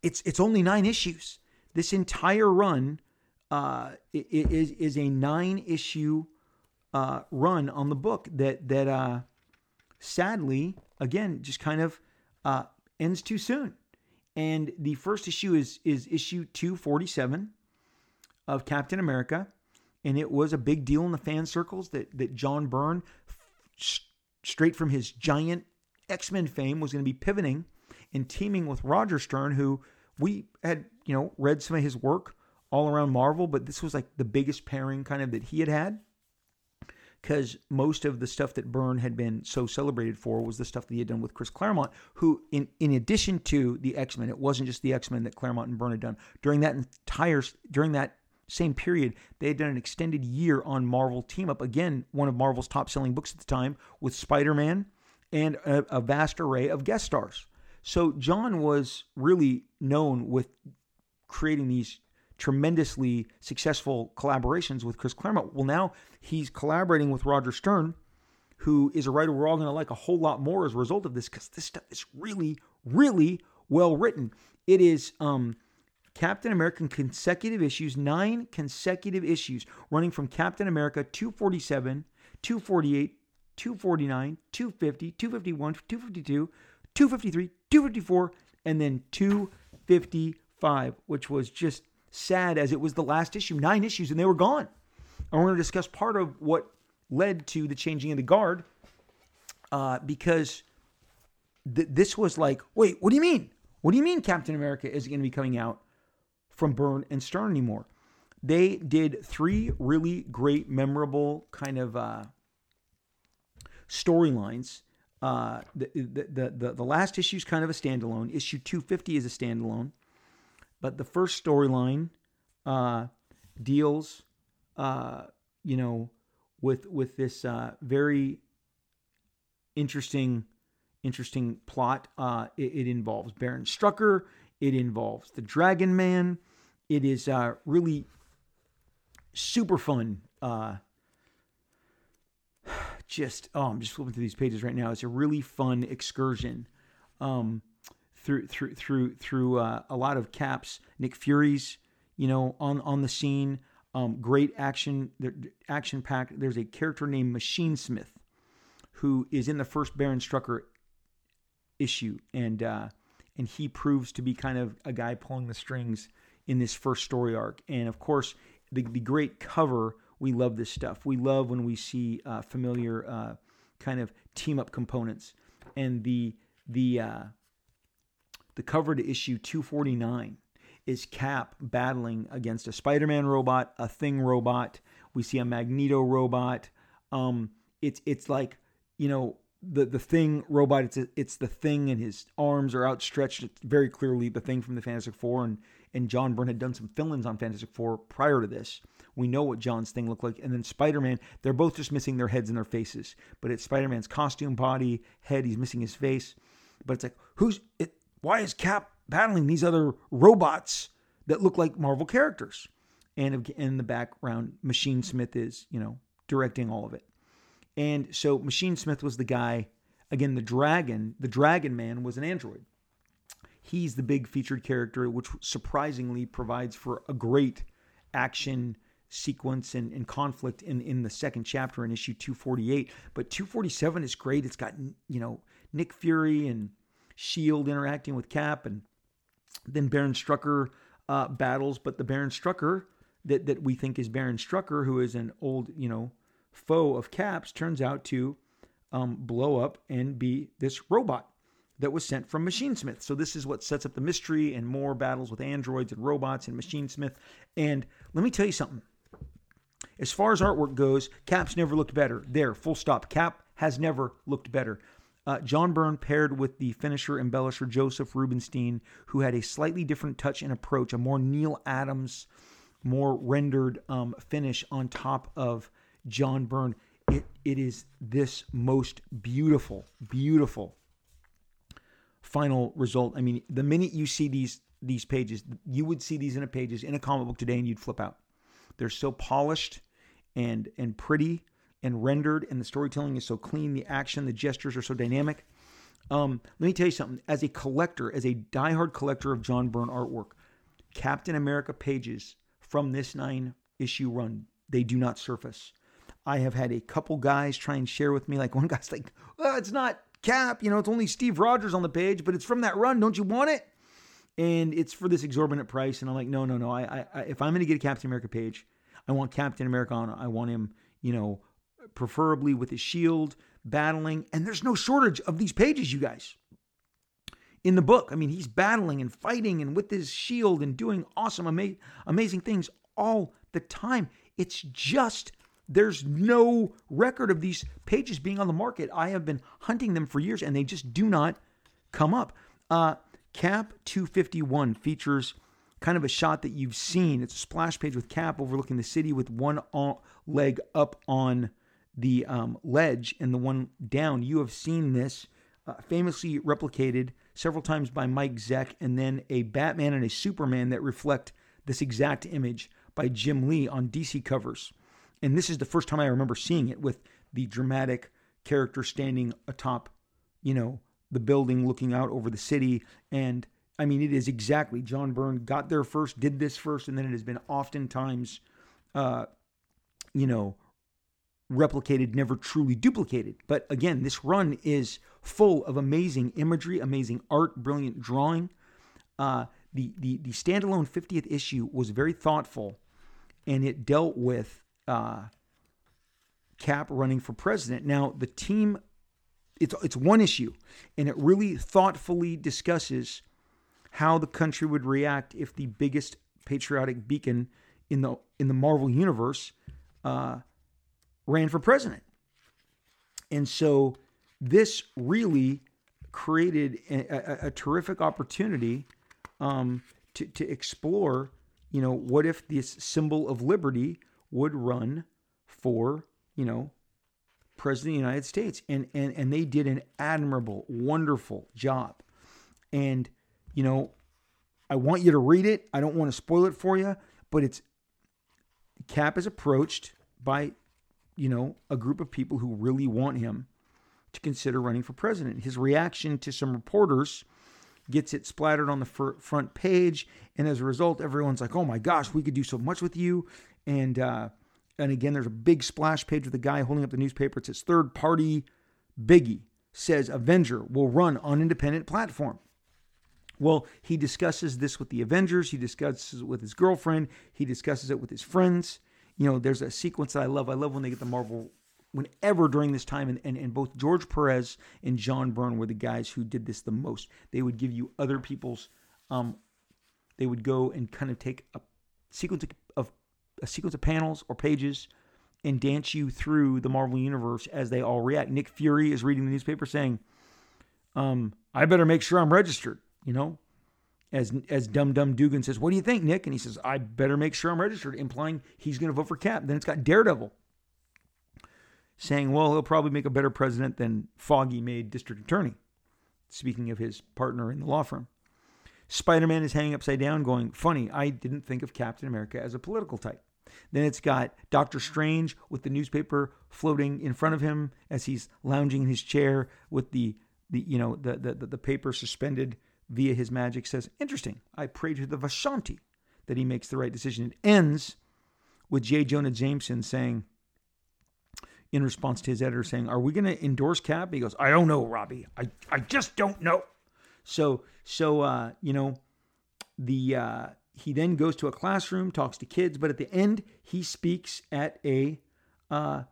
it's it's only nine issues. This entire run uh, is is a nine issue uh, run on the book that that uh, sadly again just kind of uh, ends too soon. And the first issue is is issue two forty seven of Captain America and it was a big deal in the fan circles that that John Byrne, straight from his giant X Men fame, was going to be pivoting and teaming with Roger Stern, who we had you know read some of his work all around Marvel, but this was like the biggest pairing kind of that he had had. Because most of the stuff that Byrne had been so celebrated for was the stuff that he had done with Chris Claremont, who, in, in addition to the X Men, it wasn't just the X Men that Claremont and Byrne had done during that entire during that same period, they had done an extended year on Marvel Team Up. Again, one of Marvel's top selling books at the time with Spider Man and a, a, vast array of guest stars. So John was really known with creating these tremendously successful collaborations with Chris Claremont. Well, now he's collaborating with Roger Stern, who is a writer we're all going to like a whole lot more as a result of this because this stuff is really, really well written. It is um, Captain America consecutive issues, nine consecutive issues running from Captain America 247, 248, 249, 250, 251, 252, 253, 254, and then 255, which was just sad as it was the last issue. Nine issues, and they were gone. And we're going to discuss part of what led to the changing of the guard uh, because th- this was like, wait, what do you mean? What do you mean Captain America is going to be coming out from Byrne and Stern anymore. They did three really great, memorable kind of uh, storylines. Uh, the, the, the, the last issue is kind of a standalone. Issue 250 is a standalone. But the first storyline uh, deals, uh, you know, with with this uh, very interesting interesting plot. Uh, it, it, involves Baron Strucker. It involves the Dragon Man. It is uh, really super fun. Uh, just oh, I'm just flipping through these pages right now. It's a really fun excursion um, through through through through uh, a lot of caps. Nick Fury's, you know, on on the scene. Um, great action, action packed. There's a character named Machine Smith, who is in the first Baron Strucker issue, and uh, and he proves to be kind of a guy pulling the strings in this first story arc. And of course, the, the great cover, we love this stuff. We love when we see uh, familiar uh, kind of team up components. And the the uh, the cover to issue 249 is Cap battling against a Spider-Man robot, a Thing robot. We see a Magneto robot. Um, it's it's like you know the the thing robot it's it's the thing and his arms are outstretched it's very clearly the thing from the fantastic four and and john byrne had done some fill-ins on fantastic four prior to this we know what john's thing looked like and then spider-man they're both just missing their heads and their faces but it's spider-man's costume body head he's missing his face but it's like who's it why is Cap battling these other robots that look like Marvel characters? And in the background, Machine Smith is, you know, directing all of it. And so Machine Smith was the guy, again, the dragon, the dragon man was an android. He's the big featured character, which surprisingly provides for a great action sequence and, and conflict in, in the second chapter in issue 248. But 247 is great. It's got, you know, Nick Fury and Shield interacting with Cap, and then Baron Strucker uh, battles. But the Baron Strucker that that we think is Baron Strucker, who is an old you know foe of Cap's, turns out to um, blow up and be this robot that was sent from Machine Smith. So this is what sets up the mystery and more battles with androids and robots and Machine Smith. And let me tell you something. As far as artwork goes, Cap's never looked better. There, full stop. Cap has never looked better. Uh, John Byrne paired with the finisher embellisher Joseph Rubinstein, who had a slightly different touch and approach, a more Neal Adams, more rendered um, finish on top of John Byrne. It, it is this most beautiful, beautiful final result. I mean, the minute you see these these pages, you would see these in a pages in a comic book today, and you'd flip out. They're so polished and and pretty and rendered, and the storytelling is so clean. The action, the gestures are so dynamic. Um, let me tell you something. As a collector, as a diehard collector of John Byrne artwork, Captain America pages from this nine issue run, they do not surface. I have had a couple guys try and share with me, like one guy's like, well, it's not Cap, you know, it's only Steve Rogers on the page, but it's from that run. Don't you want it? And it's for this exorbitant price. And I'm like, no, no, no. I, I if I'm going to get a Captain America page, I want Captain America on. I want him, you know, preferably with his shield, battling. And there's no shortage of these pages, you guys. In the book, I mean, he's battling and fighting and with his shield and doing awesome, ama- amazing things all the time. It's just there's no record of these pages being on the market. I have been hunting them for years and they just do not come up. Uh, Cap 251 features kind of a shot that you've seen. It's a splash page with Cap overlooking the city with one leg up on the um, ledge and the one down. You have seen this uh, famously replicated several times by Mike Zeck, and then a Batman and a Superman that reflect this exact image by Jim Lee on DC covers. And this is the first time I remember seeing it with the dramatic character standing atop, you know, the building looking out over the city. And I mean, it is exactly John Byrne got there first, did this first, and then it has been oftentimes, uh, you know, replicated, never truly duplicated. But again, this run is full of amazing imagery, amazing art, brilliant drawing. Uh, the, the the standalone 50th issue was very thoughtful, and it dealt with uh, Cap running for president. Now the team, it's it's one issue, and it really thoughtfully discusses how the country would react if the biggest patriotic beacon in the in the Marvel universe uh, ran for president. And so this really created a, a, a terrific opportunity um, to, to explore, you know, what if this symbol of liberty would run for, you know, President of the United States. And, and, and they did an admirable, wonderful job. And, you know, I want you to read it. I don't want to spoil it for you, but it's Cap is approached by you know, a group of people who really want him to consider running for president. His reaction to some reporters gets it splattered on the front page, and as a result, everyone's like, "Oh my gosh, we could do so much with you!" And uh, and again, there's a big splash page with the guy holding up the newspaper. It says, "Third party biggie says Avenger will run on independent platform." Well, he discusses this with the Avengers. He discusses it with his girlfriend. He discusses it with his friends you know, there's a sequence that I love. I love when they get the Marvel whenever during this time, and, and, and both George Perez and John Byrne were the guys who did this the most. They would give you other people's, um, they would go and kind of take a sequence of a sequence of panels or pages and dance you through the Marvel universe as they all react. Nick Fury is reading the newspaper saying, um, "I better make sure I'm registered." You know, as as Dum Dum Dugan says, "What do you think, Nick?" And he says, "I better make sure I'm registered," implying he's going to vote for Cap. Then it's got Daredevil saying, "Well, he'll probably make a better president than Foggy made district attorney." Speaking of his partner in the law firm, Spider Man is hanging upside down, going, Funny, I didn't think of Captain America as a political type. Then it's got Doctor Strange with the newspaper floating in front of him as he's lounging in his chair with the, the you know the, the, the paper suspended via his magic. Says, Interesting. I pray to the Vishanti that he makes the right decision. It ends with J. Jonah Jameson saying, in response to his editor saying, "Are we going to endorse Cap?" He goes, "I don't know, Robbie. I I just don't know." So so uh, you know, the uh, he then goes to a classroom, talks to kids, but at the end he speaks at a uh,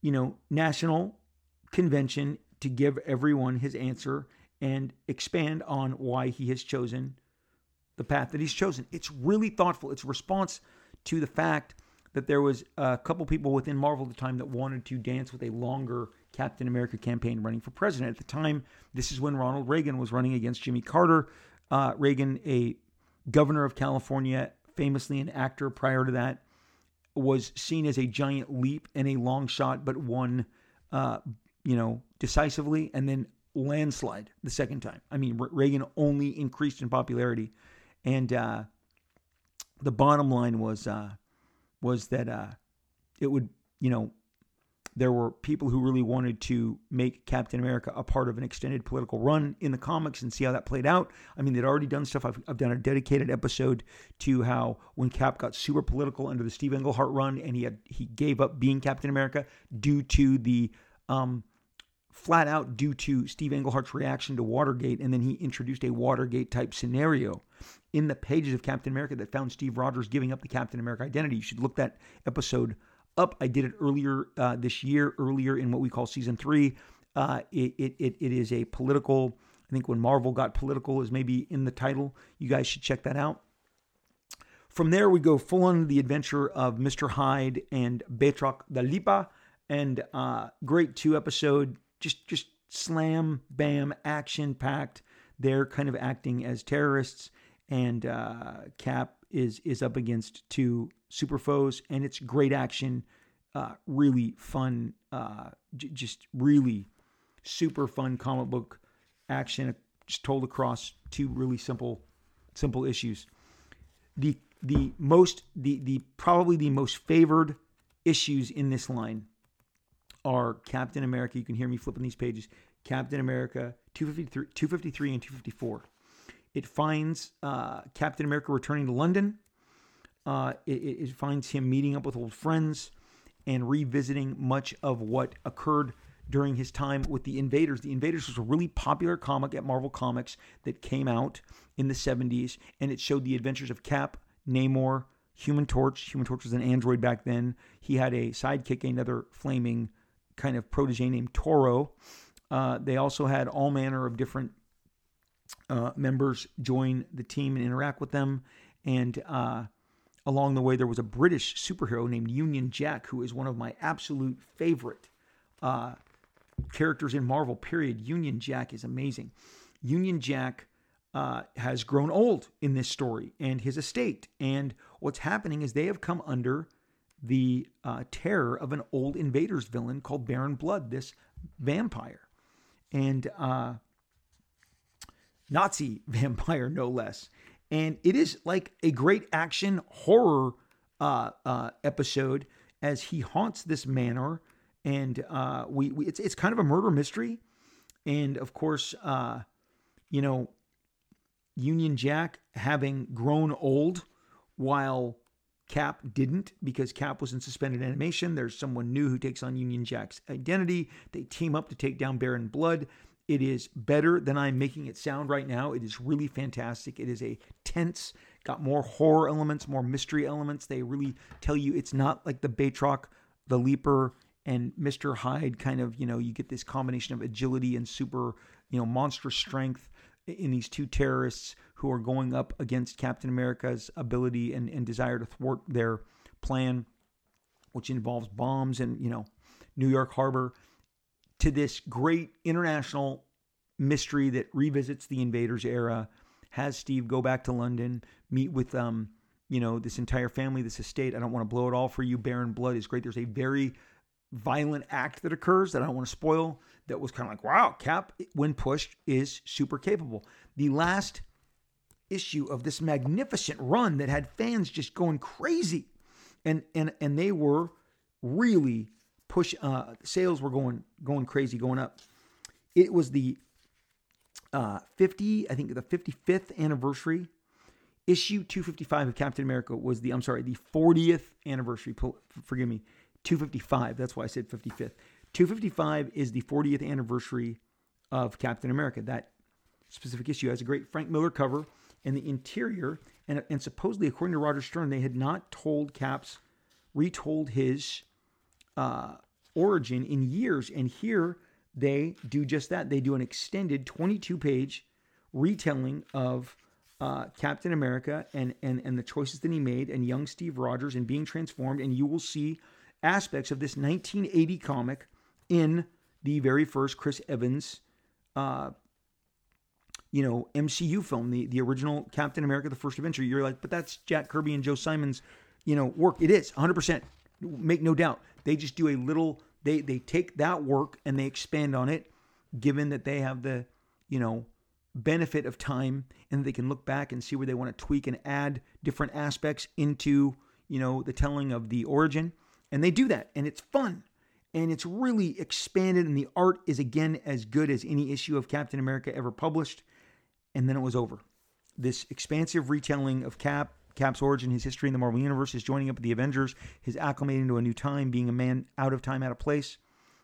you know national convention to give everyone his answer and expand on why he has chosen the path that he's chosen. It's really thoughtful. It's a response to the fact that there was a couple people within Marvel at the time that wanted to dance with a longer Captain America campaign running for president. At the time, this is when Ronald Reagan was running against Jimmy Carter. Uh, Reagan, a governor of California, famously an actor prior to that, was seen as a giant leap and a long shot, but won, uh, you know, decisively and then landslide the second time. I mean, Reagan only increased in popularity, and uh, the bottom line was uh, was that uh, it would, you know, there were people who really wanted to make Captain America a part of an extended political run in the comics and see how that played out. I mean, they'd already done stuff. I've, I've done a dedicated episode to how when Cap got super political under the Steve Englehart run and he had he gave up being Captain America due to the um, flat out due to Steve Englehart's reaction to Watergate, and then he introduced a Watergate type scenario in the pages of Captain America that found Steve Rogers giving up the Captain America identity. You should look that episode up. I did it earlier uh, this year, earlier in what we call season three. Uh, it, it, it is a political, I think when Marvel got political is maybe in the title. You guys should check that out. From there, we go full on the adventure of Mr. Hyde and Batroc the Leaper, and uh, great two episode, just just slam bam action packed. They're kind of acting as terrorists and uh, Cap is is up against two super foes, and it's great action, uh, really fun, uh, j- just really super fun comic book action, just told across two really simple simple issues. The the most the the probably the most favored issues in this line are Captain America. You can hear me flipping these pages. Captain America 253, 253 and 254. It finds uh, Captain America returning to London. Uh, it, it, finds him meeting up with old friends and revisiting much of what occurred during his time with the Invaders. The Invaders was a really popular comic at Marvel Comics that came out in the 70s, and it showed the adventures of Cap, Namor, Human Torch. Human Torch was an android back then. He had a sidekick, another flaming kind of protege named Toro. Uh, they also had all manner of different uh, members join the team and interact with them. And uh, along the way, there was a British superhero named Union Jack, who is one of my absolute favorite uh, characters in Marvel, period. Union Jack is amazing. Union Jack uh, has grown old in this story and his estate. And what's happening is they have come under the uh, terror of an old invaders villain called Baron Blood, this vampire. And uh, Nazi (laughs) vampire, no less. And it is like a great action horror uh, uh, episode as he haunts this manor, and uh, we, we, it's it's kind of a murder mystery, and of course, uh, you know, Union Jack having grown old while Cap didn't because Cap was in suspended animation. There's someone new who takes on Union Jack's identity. They team up to take down Baron Blood. It is better than I'm making it sound right now. It is really fantastic. It is a tense, got more horror elements, more mystery elements. They really tell you it's not like the Batroc, the Leaper, and Mr. Hyde kind of, you know, you get this combination of agility and super, you know, monstrous strength in these two terrorists who are going up against Captain America's ability and, and desire to thwart their plan, which involves bombs and, you know, New York Harbor to this great international mystery that revisits the invaders era has steve go back to london meet with um you know this entire family this estate. I don't want to blow it all for you. Baron blood is great. There's a very violent act that occurs that i don't want to spoil that was kind of like wow cap when pushed is super capable. The last issue of this magnificent run that had fans just going crazy, and and and they were really push. Uh, sales were going going crazy, going up. It was the uh, 50, I think the 55th anniversary. Issue 255 of Captain America was the, I'm sorry, the 40th anniversary. Forgive me, 255. That's why I said 55th. 255 is the 40th anniversary of Captain America. That specific issue has a great Frank Miller cover and the interior. And, and supposedly, according to Roger Stern, they had not told Caps, retold his uh, origin in years. And here they do just that. They do an extended 22 page retelling of uh, Captain America and, and, and the choices that he made and young Steve Rogers and being transformed. And you will see aspects of this 1980 comic in the very first Chris Evans, uh, you know, MCU film, the, the original Captain America, the first adventure. You're like, but that's Jack Kirby and Joe Simon's, you know, work. It is 100%. Make no doubt. They just do a little, they, they take that work and they expand on it, given that they have the, you know, benefit of time and they can look back and see where they want to tweak and add different aspects into, you know, the telling of the origin. And they do that and it's fun and it's really expanded and the art is again as good as any issue of Captain America ever published and then it was over this expansive retelling of Cap Cap's origin, his history in the Marvel Universe, his joining up with the Avengers, his acclimating to a new time, being a man out of time, out of place.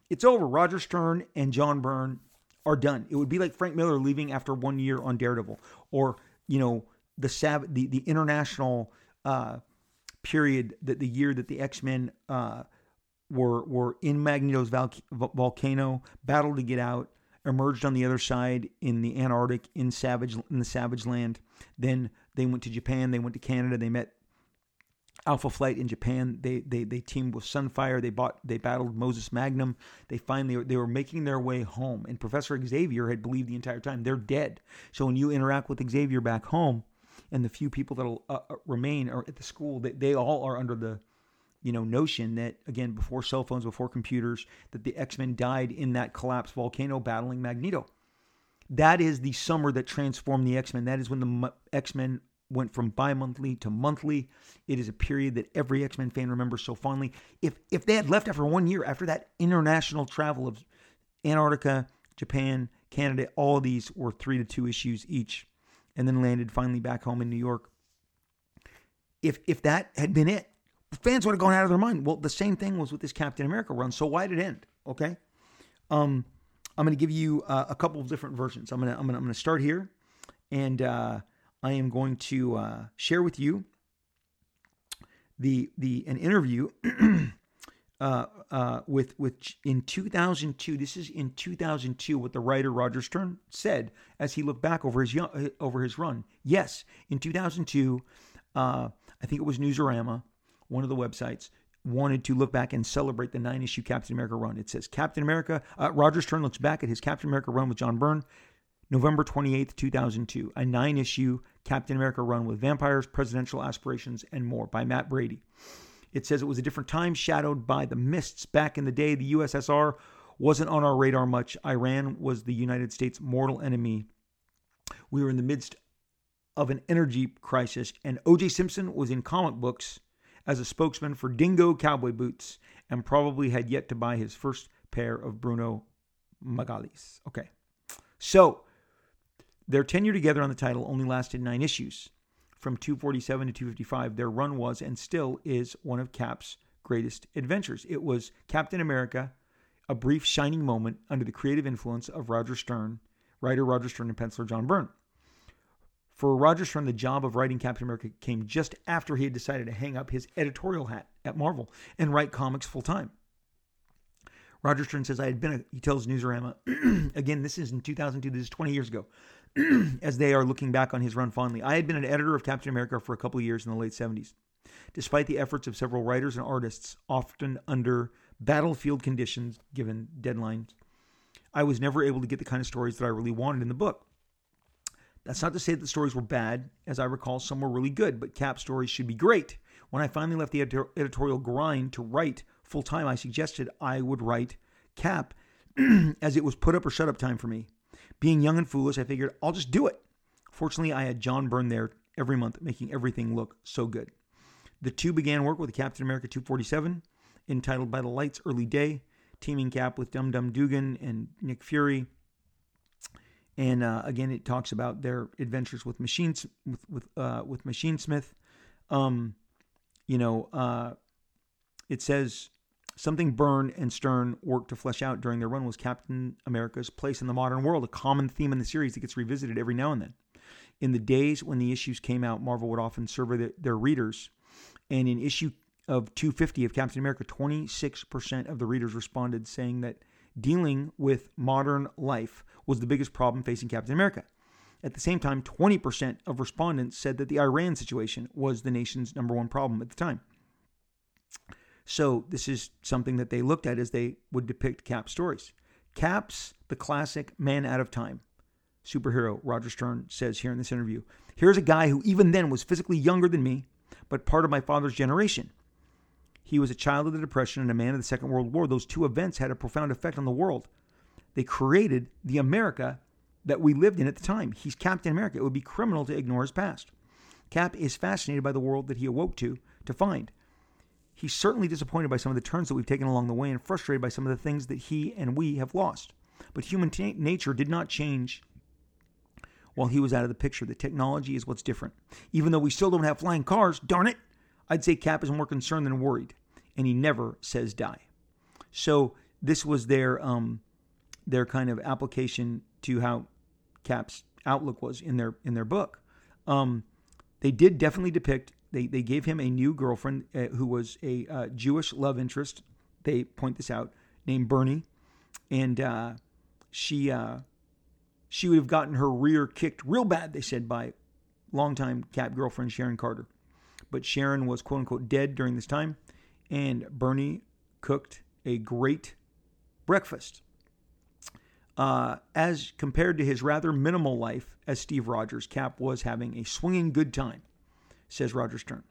It's over. Roger Stern and John Byrne are done. It would be like Frank Miller leaving after one year on Daredevil, or you know the Sav- the the international uh, period that the year that the X Men uh, were were in Magneto's volcano, battled to get out, emerged on the other side in the Antarctic in Savage in the Savage Land. Then they went to Japan. They went to Canada. They met Alpha Flight in Japan. They they they teamed with Sunfire. They bought they battled Moses Magnum. They finally they were making their way home. And Professor Xavier had believed the entire time they're dead. So when you interact with Xavier back home, and the few people that'll uh, uh remain are at the school, they, they all are under the you know notion that again before cell phones before computers that the x-men died in that collapsed volcano battling magneto that is the summer that transformed the x-men that is when the x-men went from bi-monthly to monthly it is a period that every x-men fan remembers so fondly if if they had left after one year after that international travel of antarctica japan canada all these were three to two issues each and then landed finally back home in new york if if that had been it fans would have gone out of their mind. Well, the same thing was with this Captain America run. So why did it end? Okay. Um, I'm going to give you uh, a couple of different versions. I'm going to I'm going to I'm to start here, and uh, I am going to uh, share with you the the an interview (clears throat) uh, uh, with with in 2002. This is in 2002 what the writer Roger Stern said as he looked back over his young, over his run. Yes, in 2002, uh, I think it was Newsarama one of the websites, wanted to look back and celebrate the nine issue Captain America run. It says Captain America, uh, Roger Stern looks back at his Captain America run with John Byrne, November 28th, 2002, a nine issue Captain America run with vampires, presidential aspirations, and more by Matt Brady. It says it was a different time, shadowed by the mists. Back in the day, the USSR wasn't on our radar much. Iran was the United States' mortal enemy. We were in the midst of an energy crisis, and O.J. Simpson was in comic books as a spokesman for Dingo cowboy boots and probably had yet to buy his first pair of Bruno Maglis. Okay. So their tenure together on the title only lasted nine issues. From 247 to 255, their run was and still is one of Cap's greatest adventures. It was Captain America, a brief shining moment under the creative influence of Roger Stern, writer Roger Stern and penciler John Byrne. For Rogers Stern, the job of writing Captain America came just after he had decided to hang up his editorial hat at Marvel and write comics full time. Roger Stern says, I had been, a, he tells Newsarama, (clears throat) again, this is in 2002, this is 20 years ago, (clears throat) as they are looking back on his run fondly. I had been an editor of Captain America for a couple of years in the late 70s. Despite the efforts of several writers and artists, often under battlefield conditions, given deadlines, I was never able to get the kind of stories that I really wanted in the book. That's not to say that the stories were bad. As I recall, some were really good, but Cap stories should be great. When I finally left the editorial grind to write full time, I suggested I would write Cap (clears throat) as it was put up or shut up time for me. Being young and foolish, I figured I'll just do it. Fortunately, I had John Byrne there every month, making everything look so good. The two began work with Captain America 247, entitled By the Light's Early Day, teaming Cap with Dum Dum Dugan and Nick Fury. And uh, again, it talks about their adventures with machines with with uh, with Machine Smith. Um, you know, uh, it says something Byrne and Stern worked to flesh out during their run was Captain America's place in the modern world, a common theme in the series that gets revisited every now and then. In the days when the issues came out, Marvel would often survey their readers, and in issue of 250 of Captain America, 26% of the readers responded saying that dealing with modern life was the biggest problem facing Captain America. At the same time, 20% of respondents said that the Iran situation was the nation's number one problem at the time. So, this is something that they looked at as they would depict Cap stories. Cap's the classic man out of time superhero, Roger Stern says here in this interview. Here's a guy who, even then, was physically younger than me, but part of my father's generation. He was a child of the Depression and a man of the Second World War. Those two events had a profound effect on the world. They created the America that we lived in at the time. He's Captain America. It would be criminal to ignore his past. Cap is fascinated by the world that he awoke to to find. He's certainly disappointed by some of the turns that we've taken along the way and frustrated by some of the things that he and we have lost. But human t- nature did not change while he was out of the picture. The technology is what's different. Even though we still don't have flying cars, darn it, I'd say Cap is more concerned than worried, and he never says die. So this was their um, their kind of application to how Cap's outlook was in their in their book. Um, they did definitely depict. They they gave him a new girlfriend uh, who was a uh, Jewish love interest. They point this out, named Bernie, and uh, she uh, she would have gotten her rear kicked real bad. They said by longtime Cap girlfriend Sharon Carter but Sharon was quote unquote dead during this time, and Bernie cooked a great breakfast. Uh, as compared to his rather minimal life as Steve Rogers, Cap was having a swinging good time, says Roger Stern.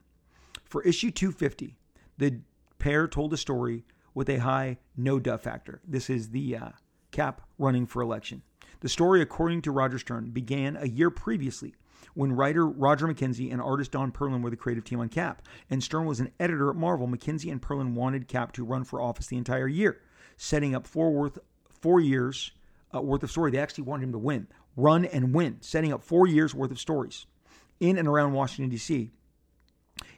For issue 250, the pair told a story with a high no duh factor. This is the uh, Cap running for election. The story, according to Roger Stern, began a year previously when writer Roger McKenzie and artist Don Perlin were the creative team on Cap, and Stern was an editor at Marvel, McKenzie and Perlin wanted Cap to run for office the entire year, setting up four worth four years uh, worth of story. They actually wanted him to win, run and win, setting up four years worth of stories in and around Washington D.C.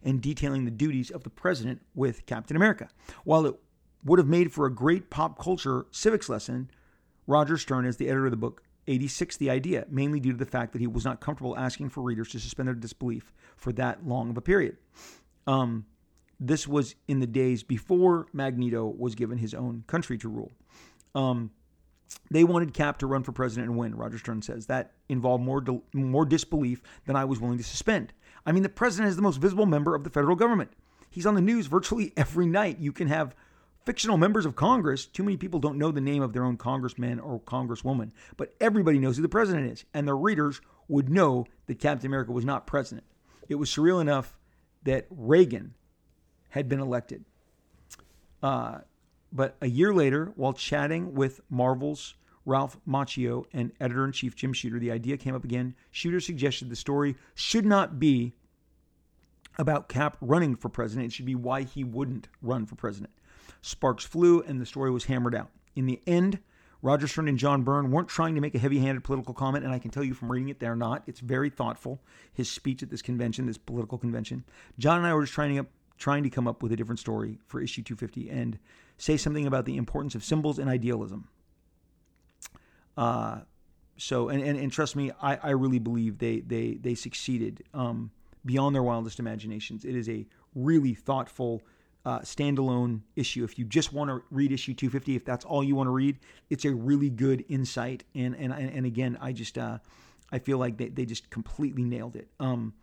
and detailing the duties of the president with Captain America. While it would have made for a great pop culture civics lesson, Roger Stern, as the editor of the book, 86 the idea, mainly due to the fact that he was not comfortable asking for readers to suspend their disbelief for that long of a period. Um, this was in the days before Magneto was given his own country to rule. Um, they wanted Cap to run for president and win, Roger Stern says. That involved more, more disbelief than I was willing to suspend. I mean, the president is the most visible member of the federal government. He's on the news virtually (laughs) every night. You can have fictional members of Congress, too many people don't know the name of their own congressman or congresswoman, but everybody knows who the president is. And the readers would know that Captain America was not president. It was surreal enough that Reagan had been elected. Uh, but a year later, while chatting with Marvel's Ralph Macchio and editor in chief Jim Shooter, the idea came up again. Shooter suggested the story should not be about Cap running for president, it should be why he wouldn't run for president. Sparks flew, and the story was hammered out. In the end, Roger Stern and John Byrne weren't trying to make a heavy handed political comment, and I can tell you from reading it, they're not. It's very thoughtful, his speech at this convention, this political convention. John and I were just trying to, trying to come up with a different story for issue 250 and say something about the importance of symbols and idealism. Uh, so, and, and, and trust me, I, I really believe they, they, they succeeded um, beyond their wildest imaginations. It is a really thoughtful, uh, standalone issue. If you just want to read issue 250, if that's all you want to read, it's a really good insight. And and and again, I just uh, I feel like they, they just completely nailed it. Um,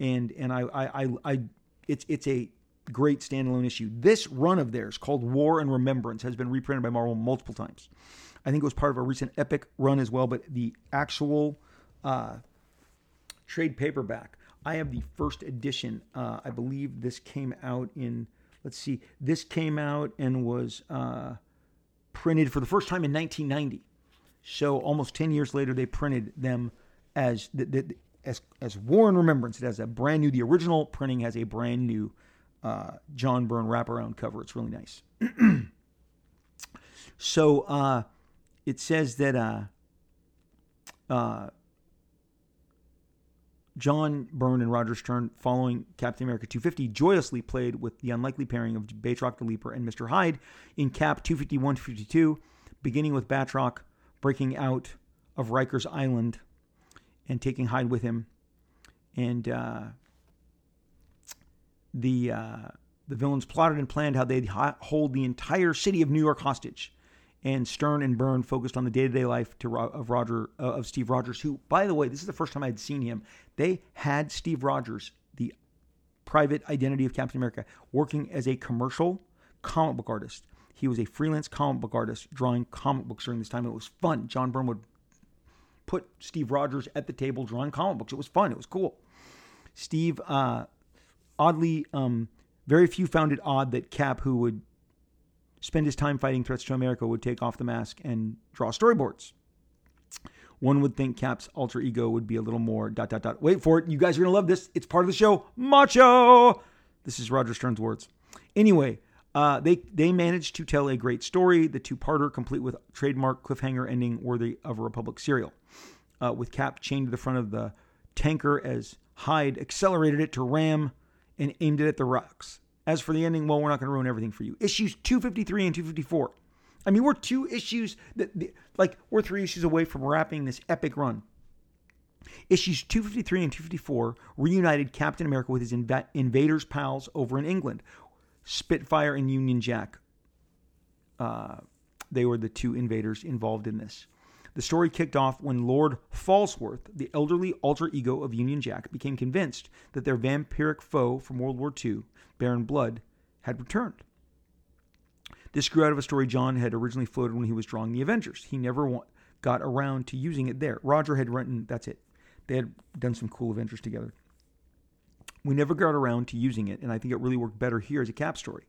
and and I, I I I it's it's a great standalone issue. This run of theirs called War and Remembrance has been reprinted by Marvel multiple times. I think it was part of a recent Epic run as well, but the actual uh, trade paperback. I have the first edition. Uh, I believe this came out in let's see, this came out and was uh, printed for the first time in 1990. So almost 10 years later, they printed them as the, the, as as Remembrance. It has a brand new. The original printing has a brand new uh, John Byrne wraparound cover. It's really nice. (clears throat) so uh, it says that uh, uh, John Byrne and Roger Stern, following Captain America 250, joyously played with the unlikely pairing of Batroc the Leaper and Mr. Hyde in Cap 251 52, beginning with Batroc breaking out of Rikers Island and taking Hyde with him. And uh, the uh, the villains plotted and planned how they'd hold the entire city of New York hostage. And Stern and Byrne focused on the day-to-day life to, of Roger uh, of Steve Rogers, who, by the way, this is the first time I'd seen him. They had Steve Rogers, the private identity of Captain America, working as a commercial comic book artist. He was a freelance comic book artist drawing comic books during this time. It was fun. John Byrne would put Steve Rogers at the table drawing comic books. It was fun. It was cool. Steve uh, oddly, um, very few found it odd that Cap, who would spend his time fighting threats to America, would take off the mask and draw storyboards. One would think Cap's alter ego would be a little more dot dot dot. Wait for it. You guys are gonna love this. It's part of the show. Macho. This is Roger Stern's words. Anyway, uh, they they managed to tell a great story, the two-parter, complete with trademark cliffhanger ending worthy of a Republic serial. Uh, with Cap chained to the front of the tanker as Hyde accelerated it to ram and aimed it at the rocks. As for the ending, well, we're not going to ruin everything for you. Issues 253 and 254. I mean, we're two issues that, like, we're three issues away from wrapping this epic run. Issues 253 and 254 reunited Captain America with his inv- invaders' pals over in England, Spitfire and Union Jack. Uh, they were the two invaders involved in this. The story kicked off when Lord Falsworth, the elderly alter ego of Union Jack, became convinced that their vampiric foe from World War II, Baron Blood, had returned. This grew out of a story John had originally floated when he was drawing the Avengers. He never got around to using it there. Roger had written, that's it. They had done some cool Avengers together. We never got around to using it, and I think it really worked better here as a cap story.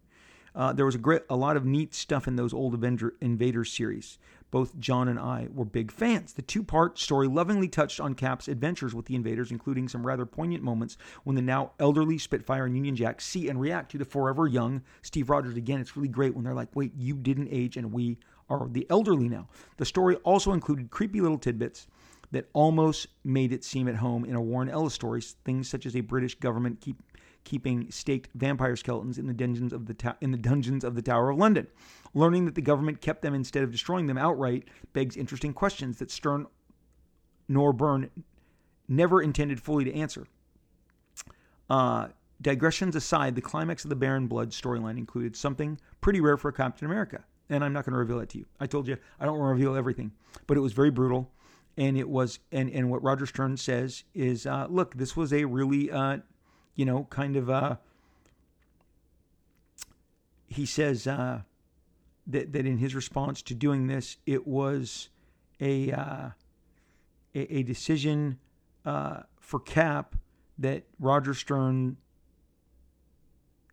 Uh, there was a great, a lot of neat stuff in those old Avenger, Invaders series. Both John and I were big fans. The two part story lovingly touched on Cap's adventures with the invaders, including some rather poignant moments when the now elderly Spitfire and Union Jack see and react to the forever young Steve Rogers again. It's really great when they're like, wait, you didn't age and we are the elderly now. The story also included creepy little tidbits that almost made it seem at home in a Warren Ellis story, things such as a British government keep keeping staked vampire skeletons in the dungeons of the in the dungeons of the Tower of London. Learning that the government kept them instead of destroying them outright begs interesting questions that Stern nor Byrne never intended fully to answer. Uh, digressions aside, the climax of the Baron Blood storyline included something pretty rare for Captain America, and I'm not going to reveal it to you. I told you I don't want to reveal everything, but it was very brutal, and it was and and what Roger Stern says is, uh, look, this was a really uh, you know, kind of uh, he says uh, that that in his response to doing this, it was a uh, a, a, decision uh, for Cap that Roger Stern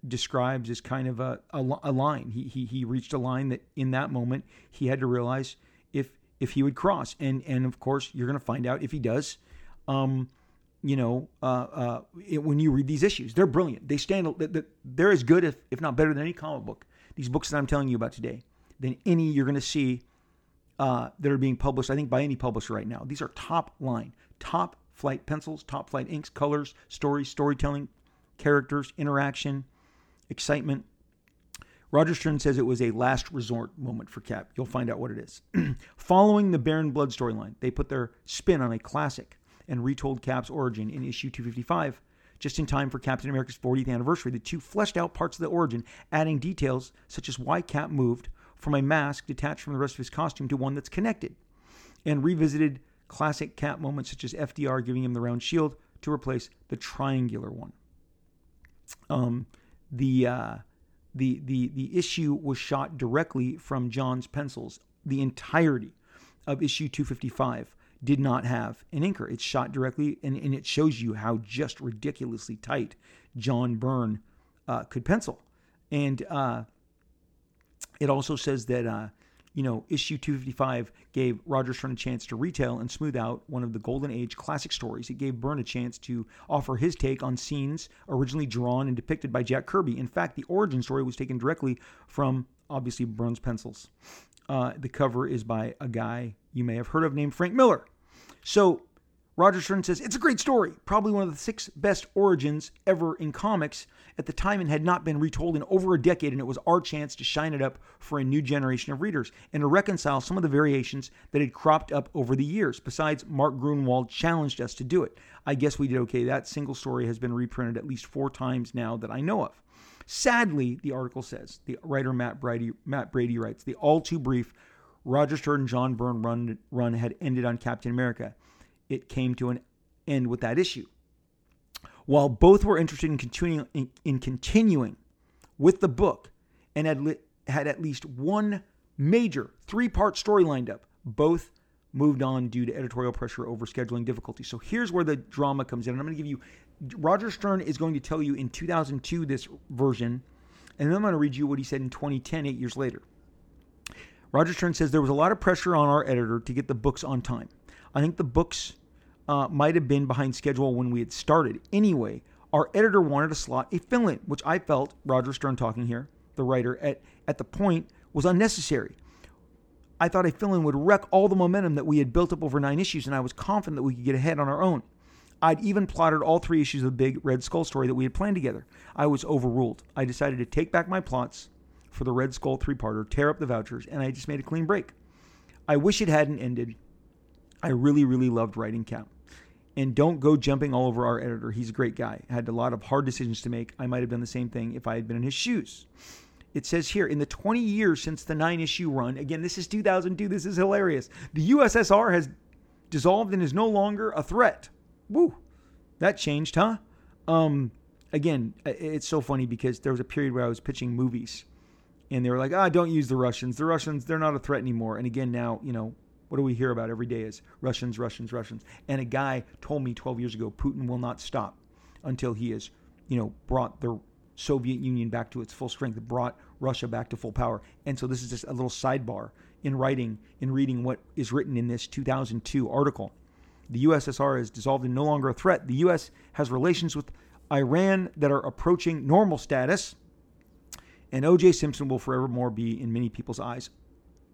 describes as kind of a, a, a, line. He, he he reached a line that in that moment he had to realize if if he would cross, and and of course you're going to find out if he does. Um, you know, uh, uh, it, when you read these issues. They're brilliant. They stand, they're as good, if, if not better than any comic book. These books that I'm telling you about today, than any you're going to see uh, that are being published, I think, by any publisher right now. These are top line, top flight pencils, top flight inks, colors, stories, storytelling, characters, interaction, excitement. Roger Stern says it was a last resort moment for Cap. You'll find out what it is. (clears throat) Following the Baron Blood storyline, they put their spin on a classic and retold Cap's origin in issue 255. Just in time for Captain America's 40th anniversary, the two fleshed out parts of the origin, adding details such as why Cap moved from a mask detached from the rest of his costume to one that's connected, and revisited classic Cap moments such as FDR giving him the round shield to replace the triangular one. Um, the uh, the the the issue was shot directly from John's pencils. The entirety of issue 255 did not have an inker. It's shot directly, and, and it shows you how just ridiculously tight John Byrne uh, could pencil. And uh, it also says that, uh, you know, issue 255 gave Roger Stern a chance to retell and smooth out one of the golden age classic stories. It gave Byrne a chance to offer his take on scenes originally drawn and depicted by Jack Kirby. In fact, the origin story was taken directly from obviously Byrne's pencils. Uh, the cover is by a guy you may have heard of named Frank Miller. So Roger Stern says it's a great story, probably one of the six best origins ever in comics at the time and had not been retold in over a decade, and it was our chance to shine it up for a new generation of readers and to reconcile some of the variations that had cropped up over the years. Besides, Mark Gruenwald challenged us to do it. I guess we did okay. That single story has been reprinted at least four times now that I know of. Sadly, the article says, the writer Matt Brady, Matt Brady writes, the all too brief Roger Stern and John Byrne run, run had ended on Captain America it came to an end with that issue. While both were interested in continuing, in, in continuing with the book and had, li- had at least one major three part story lined up, both moved on due to editorial pressure over scheduling difficulties. So here's where the drama comes in. And I'm going to give you Roger Stern is going to tell you in 2002 this version, and then I'm going to read you what he said in 2010, eight years later. Roger Stern says there was a lot of pressure on our editor to get the books on time. I think the books uh, might have been behind schedule when we had started. Anyway, our editor wanted to slot a fill in, which I felt, Roger Stern talking here, the writer, at, at the point was unnecessary. I thought a fill in would wreck all the momentum that we had built up over nine issues, and I was confident that we could get ahead on our own. I'd even plotted all three issues of the big Red Skull story that we had planned together. I was overruled. I decided to take back my plots for the Red Skull three parter, tear up the vouchers, and I just made a clean break. I wish it hadn't ended I really, really loved writing Cap. And don't go jumping all over our editor. He's a great guy. Had a lot of hard decisions to make. I might have done the same thing if I had been in his shoes. It says here, in the 20 years since the nine issue run, again, this is 2002, this is hilarious. The USSR has dissolved and is no longer a threat. Woo, that changed, huh? Um, again, it's so funny because there was a period where I was pitching movies and they were like, ah, don't use the Russians. The Russians, they're not a threat anymore. And again, now, you know, what do we hear about every day is Russians, Russians, Russians. And a guy told me 12 years ago, Putin will not stop until he has, you know, brought the Soviet Union back to its full strength, brought Russia back to full power. And so this is just a little sidebar in writing, in reading what is written in this 2002 article. The USSR is dissolved and no longer a threat. The U.S. has relations with Iran that are approaching normal status. And O.J. Simpson will forevermore be, in many people's eyes,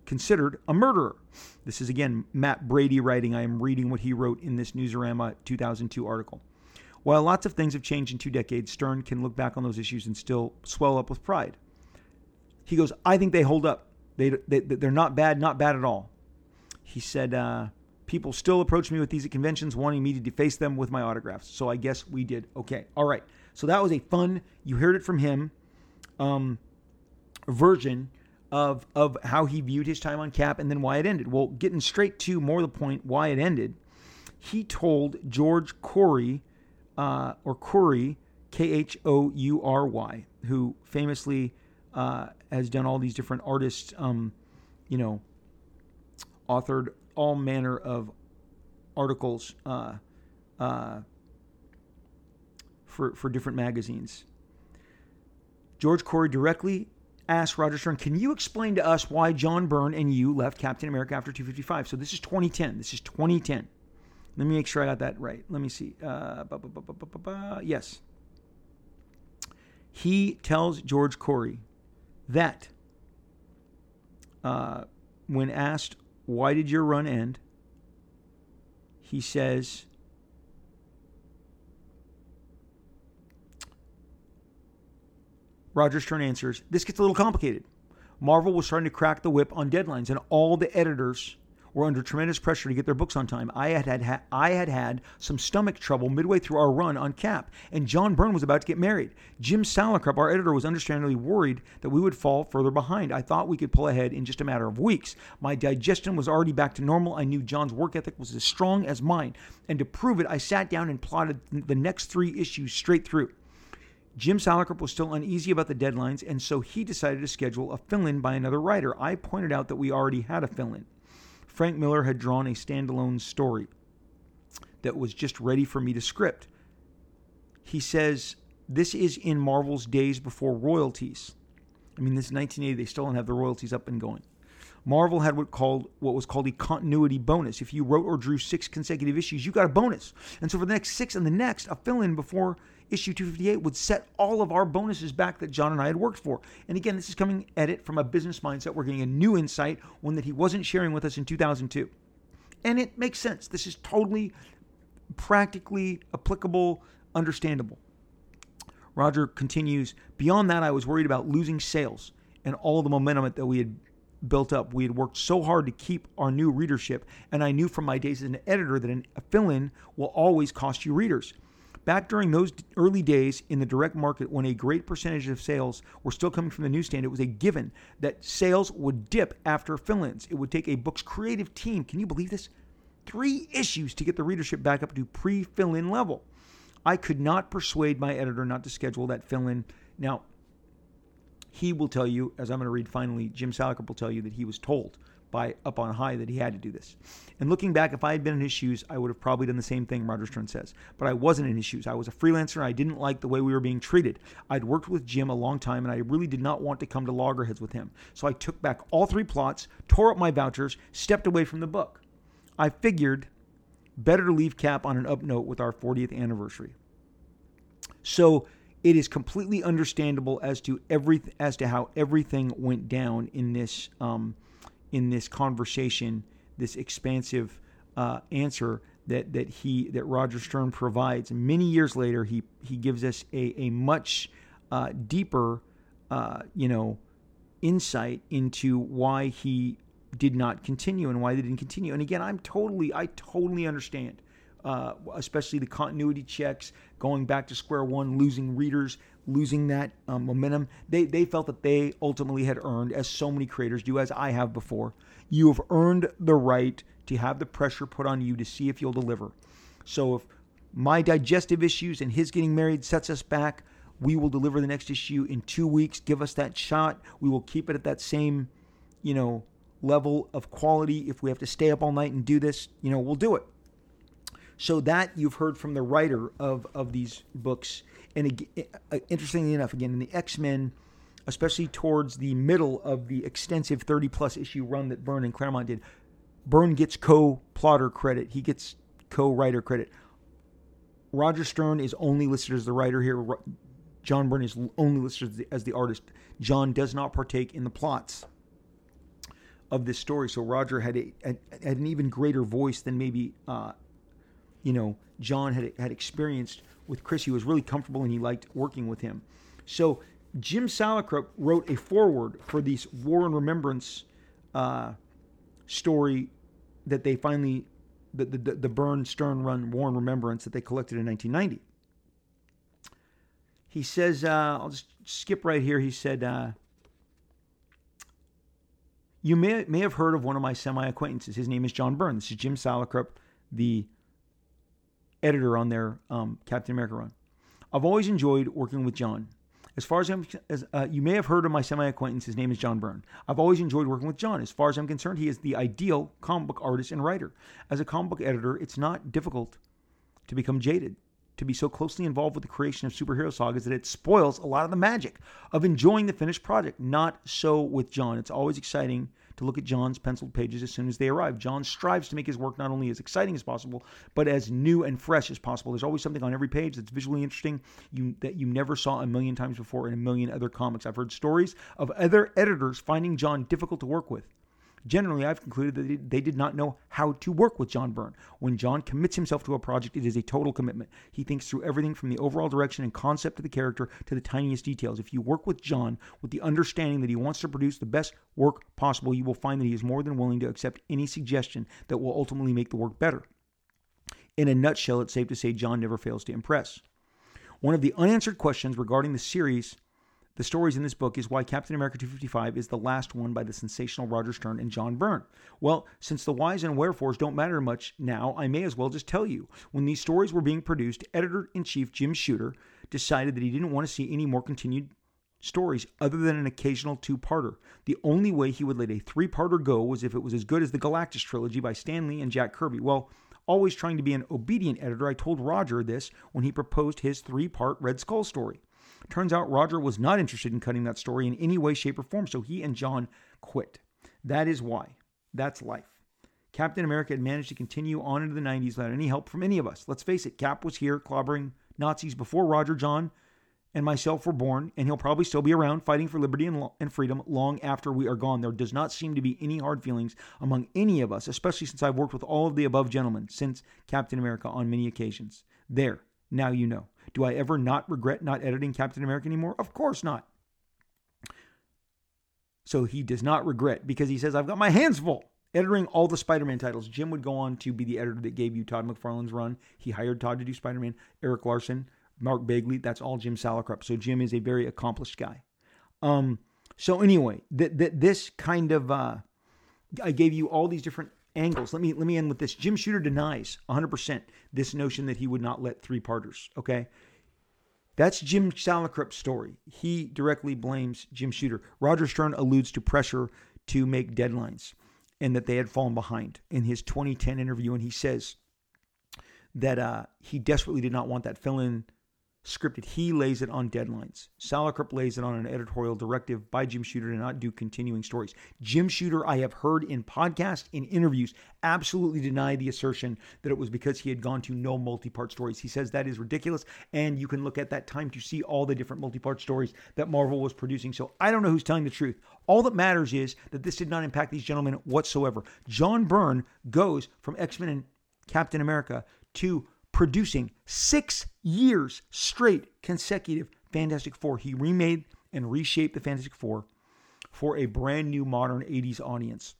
considered a murderer. This is again Matt Brady writing. I am reading what he wrote in this Newsarama 2002 article. While lots of things have changed in two decades, Stern can look back on those issues and still swell up with pride. He goes, I think they hold up. They, they, they're not bad, not bad at all. He said, uh, People still approach me with these at conventions wanting me to deface them with my autographs. So I guess we did okay. All right. So that was a fun, you heard it from him, um, version of of how he viewed his time on Cap and then why it ended. Well, getting straight to more the point why it ended, he told George Khoury, uh, or Corey, K H O U R Y, who famously uh, has done all these different artists, um, you know, authored all manner of articles uh, uh for for different magazines. George Khoury directly asked Roger Stern, Can you explain to us why John Byrne and you left Captain America after 255? So this is 2010. This is 2010. Let me make sure I got that right. Let me see. Uh, yes. He tells George Khoury that uh, when asked, Why did your run end? He says, Roger Stern answers, This gets a little complicated. Marvel was starting to crack the whip on deadlines, and all the editors were under tremendous pressure to get their books on time. I had had ha- I had had some stomach trouble midway through our run on Cap, and John Byrne was about to get married. Jim Salicrup, our editor, was understandably worried that we would fall further behind. I thought we could pull ahead in just a matter of weeks. My digestion was already back to normal. I knew John's work ethic was as strong as mine, and to prove it, I sat down and plotted the next three issues straight through. Jim Salicrup was still uneasy about the deadlines, and so he decided to schedule a fill in by another writer. I pointed out that we already had a fill in. Frank Miller had drawn a standalone story that was just ready for me to script. He says, This is in Marvel's days before royalties. I mean, this is 1980, they still don't have the royalties up and going. Marvel had what called what was called a continuity bonus. If you wrote or drew six consecutive issues, you got a bonus. And so for the next six and the next, a fill-in before issue 258 would set all of our bonuses back that John and I had worked for. And again, this is coming at it from a business mindset. We're getting a new insight, one that he wasn't sharing with us in 2002. And it makes sense. This is totally practically applicable, understandable. Roger continues, beyond that, I was worried about losing sales and all the momentum that we had built up. We had worked so hard to keep our new readership, and I knew from my days as an editor that a fill in will always cost you readers. Back during those early days in the direct market, when a great percentage of sales were still coming from the newsstand, it was a given that sales would dip after fill ins. It would take a book's creative team, can you believe this? Three issues to get the readership back up to pre fill in level. I could not persuade my editor not to schedule that fill in. Now, he will tell you, as I'm going to read finally, Jim Salicrup will tell you that he was told by up on high that he had to do this. And looking back, if I had been in his shoes, I would have probably done the same thing, Roger Stern says. But I wasn't in his shoes. I was a freelancer I didn't like the way we were being treated. I'd worked with Jim a long time and I really did not want to come to loggerheads with him. So I took back all three plots, tore up my vouchers, stepped away from the book. I figured better to leave Cap on an up note with our 40th anniversary. So it is completely understandable as to every as to how everything went down in this um, in this conversation, this expansive uh, answer that that he that Roger Stern provides. Many years later, he he gives us a a much uh, deeper, uh, you know, insight into why he did not continue and why they didn't continue. And again, I'm totally I totally understand uh, especially the continuity checks, going back to square one, losing readers, losing that um, momentum. They, they felt that they ultimately had earned, as so many creators do, as I have before, you have earned the right to have the pressure put on you to see if you'll deliver. So if my digestive issues and his getting married sets us back, we will deliver the next issue in two weeks. Give us that shot. We will keep it at that same, you know, level of quality. If we have to stay up all night and do this, you know, we'll do it. So that you've heard from the writer of of these books. And uh, interestingly enough, again in the X Men, especially towards the middle of the extensive 30 plus issue run that Byrne and Claremont did, Byrne gets co-plotter credit. He gets co-writer credit. Roger Stern is only listed as the writer here. John Byrne is only listed as the artist. John does not partake in the plots of this story. So Roger had, a, had, an even greater voice than maybe uh, you know, John had had experienced with Chris. He was really comfortable and he liked working with him. So Jim Salicrup wrote a foreword for this War and Remembrance uh, story that they finally, the, the, the Byrne Stern run War and Remembrance that they collected in 1990. He says, uh, I'll just skip right here. He said, uh, You may, may have heard of one of my semi acquaintances. His name is John Byrne. This is Jim Salicrup, the editor on their um, Captain America run. I've always enjoyed working with John. As far as I'm, as uh, you may have heard of my semi acquaintance, his name is John Byrne. I've always enjoyed working with John. As far as I'm concerned, he is the ideal comic book artist and writer. As a comic book editor, it's not difficult to become jaded, to be so closely involved with the creation of superhero sagas that it spoils a lot of the magic of enjoying the finished project. Not so with John. It's always exciting to look at John's penciled pages as soon as they arrive. John strives to make his work not only as exciting as possible, but as new and fresh as possible. There's always something on every page that's visually interesting you, that you never saw a million times before in a million other comics. I've heard stories of other editors finding John difficult to work with. Generally, I've concluded that they did not know how to work with John Byrne. When John commits himself to a project, it is a total commitment. He thinks through everything from the overall direction and concept of the character to the tiniest details. If you work with John with the understanding that he wants to produce the best work possible, you will find that he is more than willing to accept any suggestion that will ultimately make the work better. In a nutshell, it's safe to say John never fails to impress. One of the unanswered questions regarding the series the stories in this book is why Captain America 255 is the last one by the sensational Roger Stern and John Byrne. Well, since the whys and wherefores don't matter much now, I may as well just tell you. When these stories were being produced, editor in chief Jim Shooter decided that he didn't want to see any more continued stories other than an occasional two parter. The only way he would let a three parter go was if it was as good as the Galactus trilogy by Stan Lee and Jack Kirby. Well, always trying to be an obedient editor, I told Roger this when he proposed his three part Red Skull story. Turns out Roger was not interested in cutting that story in any way, shape, or form, so he and John quit. That is why. That's life. Captain America had managed to continue on into the 90s without any help from any of us. Let's face it, Cap was here clobbering Nazis before Roger John and myself were born, and he'll probably still be around fighting for liberty and, lo- and freedom long after we are gone. There does not seem to be any hard feelings among any of us, especially since I've worked with all of the above gentlemen since Captain America on many occasions. There, now you know. Do I ever not regret not editing Captain America anymore? Of course not. So he does not regret because he says, I've got my hands full editing all the Spider Man titles. Jim would go on to be the editor that gave you Todd McFarlane's run. He hired Todd to do Spider Man, Erik Larsen, Mark Bagley. That's all Jim Salicrup. So Jim is a very accomplished guy. Um, so anyway, th- th- this kind of uh, I gave you all these different angles. Let me let me end with this. Jim Shooter denies 100% this notion that he would not let three parters. Okay. That's Jim Salicrup's story. He directly blames Jim Shooter. Roger Stern alludes to pressure to make deadlines and that they had fallen behind in his 2010 interview. And he says that uh, he desperately did not want that fill in scripted. He lays it on deadlines. Salicrup lays it on an editorial directive by Jim Shooter to not do continuing stories. Jim Shooter, I have heard in podcasts, in interviews, absolutely deny the assertion that it was because he had gone to no multi-part stories. He says that is ridiculous, and you can look at that time to see all the different multi-part stories that Marvel was producing. So I don't know who's telling the truth. All that matters is that this did not impact these gentlemen whatsoever. John Byrne goes from X-Men and Captain America to producing six years straight consecutive Fantastic Four. He remade and reshaped the Fantastic Four for a brand new modern 80s audience.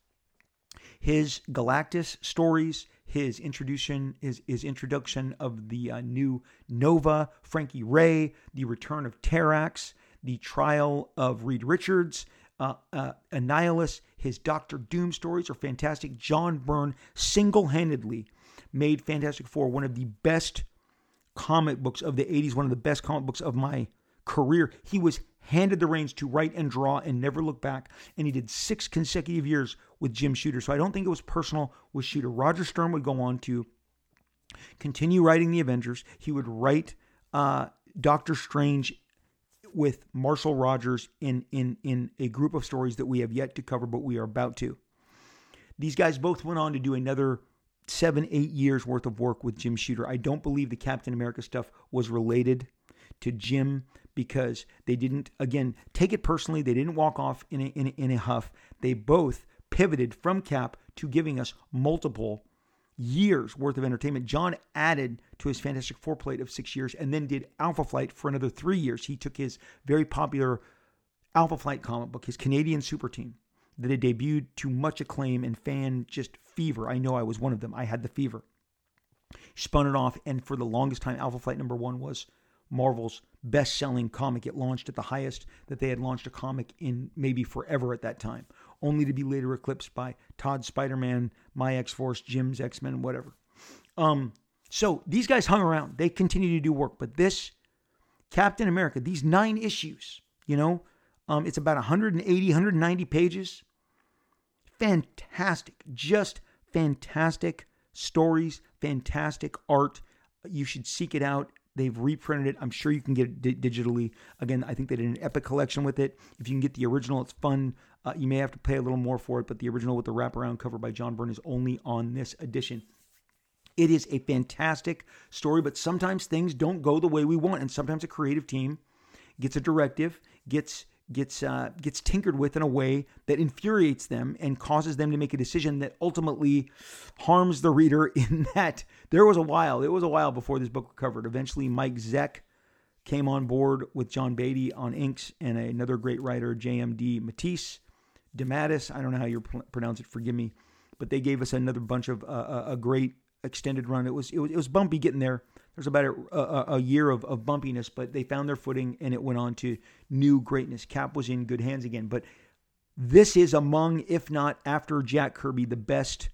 His Galactus stories, his introduction, his, his introduction of the uh, new Nova, Frankie Raye, the return of Terrax, the trial of Reed Richards, uh, uh, Annihilus, his Doctor Doom stories are fantastic. John Byrne single handedly made Fantastic Four one of the best comic books of the 80s, one of the best comic books of my career. He was handed the reins to write and draw and never look back. And he did six consecutive years with Jim Shooter. So I don't think it was personal with Shooter. Roger Stern would go on to continue writing the Avengers. He would write uh, Doctor Strange with Marshall Rogers in in in a group of stories that we have yet to cover, but we are about to. These guys both went on to do another seven, eight years worth of work with Jim Shooter. I don't believe the Captain America stuff was related to Jim because they didn't, again, take it personally. They didn't walk off in a, in a, in a huff. They both pivoted from Cap to giving us multiple years worth of entertainment. John added to his Fantastic Four plate of six years and then did Alpha Flight for another three years. He took his very popular Alpha Flight comic book, his Canadian super team, that had debuted to much acclaim and fan just fever. I know I was one of them. I had the fever. Spun it off, and for the longest time, Alpha Flight number one was Marvel's best selling comic. It launched at the highest that they had launched a comic in maybe forever at that time, only to be later eclipsed by Todd Spider Man, My X Force, Jim's X Men, whatever. Um, so these guys hung around. They continued to do work, but this Captain America, these nine issues, you know, um, it's about 180, 190 pages. Fantastic, just fantastic stories, fantastic art. You should seek it out. They've reprinted it. I'm sure you can get it di- digitally. Again, I think they did an epic collection with it. If you can get the original, it's fun. Uh, you may have to pay a little more for it, but the original with the wraparound cover by John Byrne is only on this edition. It is a fantastic story, but sometimes things don't go the way we want, and sometimes a creative team gets a directive, gets gets uh, gets tinkered with in a way that infuriates them and causes them to make a decision that ultimately harms the reader. (laughs) In that there was a while, it was a while before this book recovered. Eventually, Mike Zeck came on board with John Beatty on inks and another great writer, J.M. DeMatteis, DeMatteis. I don't know how you pronounce it. Forgive me, but they gave us another bunch of uh, a great extended run. It was, it was it was bumpy getting there. There's about a, a, a, year of, of bumpiness, but they found their footing and it went on to new greatness. Cap was in good hands again. But this is among, if not after Jack Kirby, the best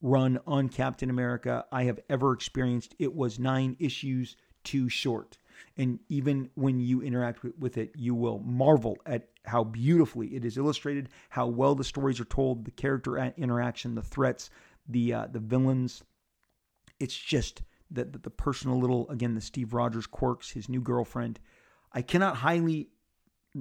run on Captain America I have ever experienced. It was nine issues too short. And even when you interact with, it, you will marvel at how beautifully it is illustrated, how well the stories are told, the character interaction, the threats, the uh, the villains. It's just the, the, the personal little, again, the Steve Rogers quirks, his new girlfriend. I cannot highly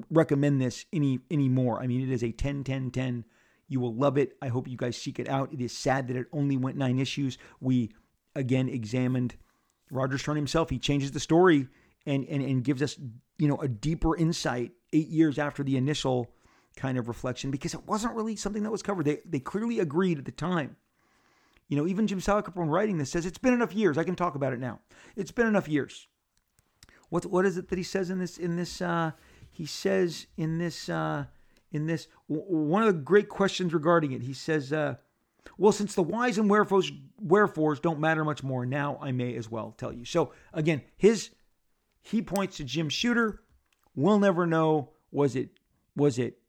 recommend this any anymore. I mean, it is a 10 10 10 You will love it. I hope you guys seek it out. It is sad that it only went nine issues. We again examined Roger Stern himself. He changes the story and and, and gives us you know a deeper insight eight years after the initial kind of reflection because it wasn't really something that was covered. They they clearly agreed at the time. You know, even Jim Salinger, when writing this, says it's been enough years. I can talk about it now. It's been enough years. What what is it that he says in this in this? Uh, he says in this uh, in this one of the great questions regarding it. He says, uh, "Well, since the whys and wherefores wherefores don't matter much more, now I may as well tell you." So again, his he points to Jim Shooter. We'll never know. Was it was it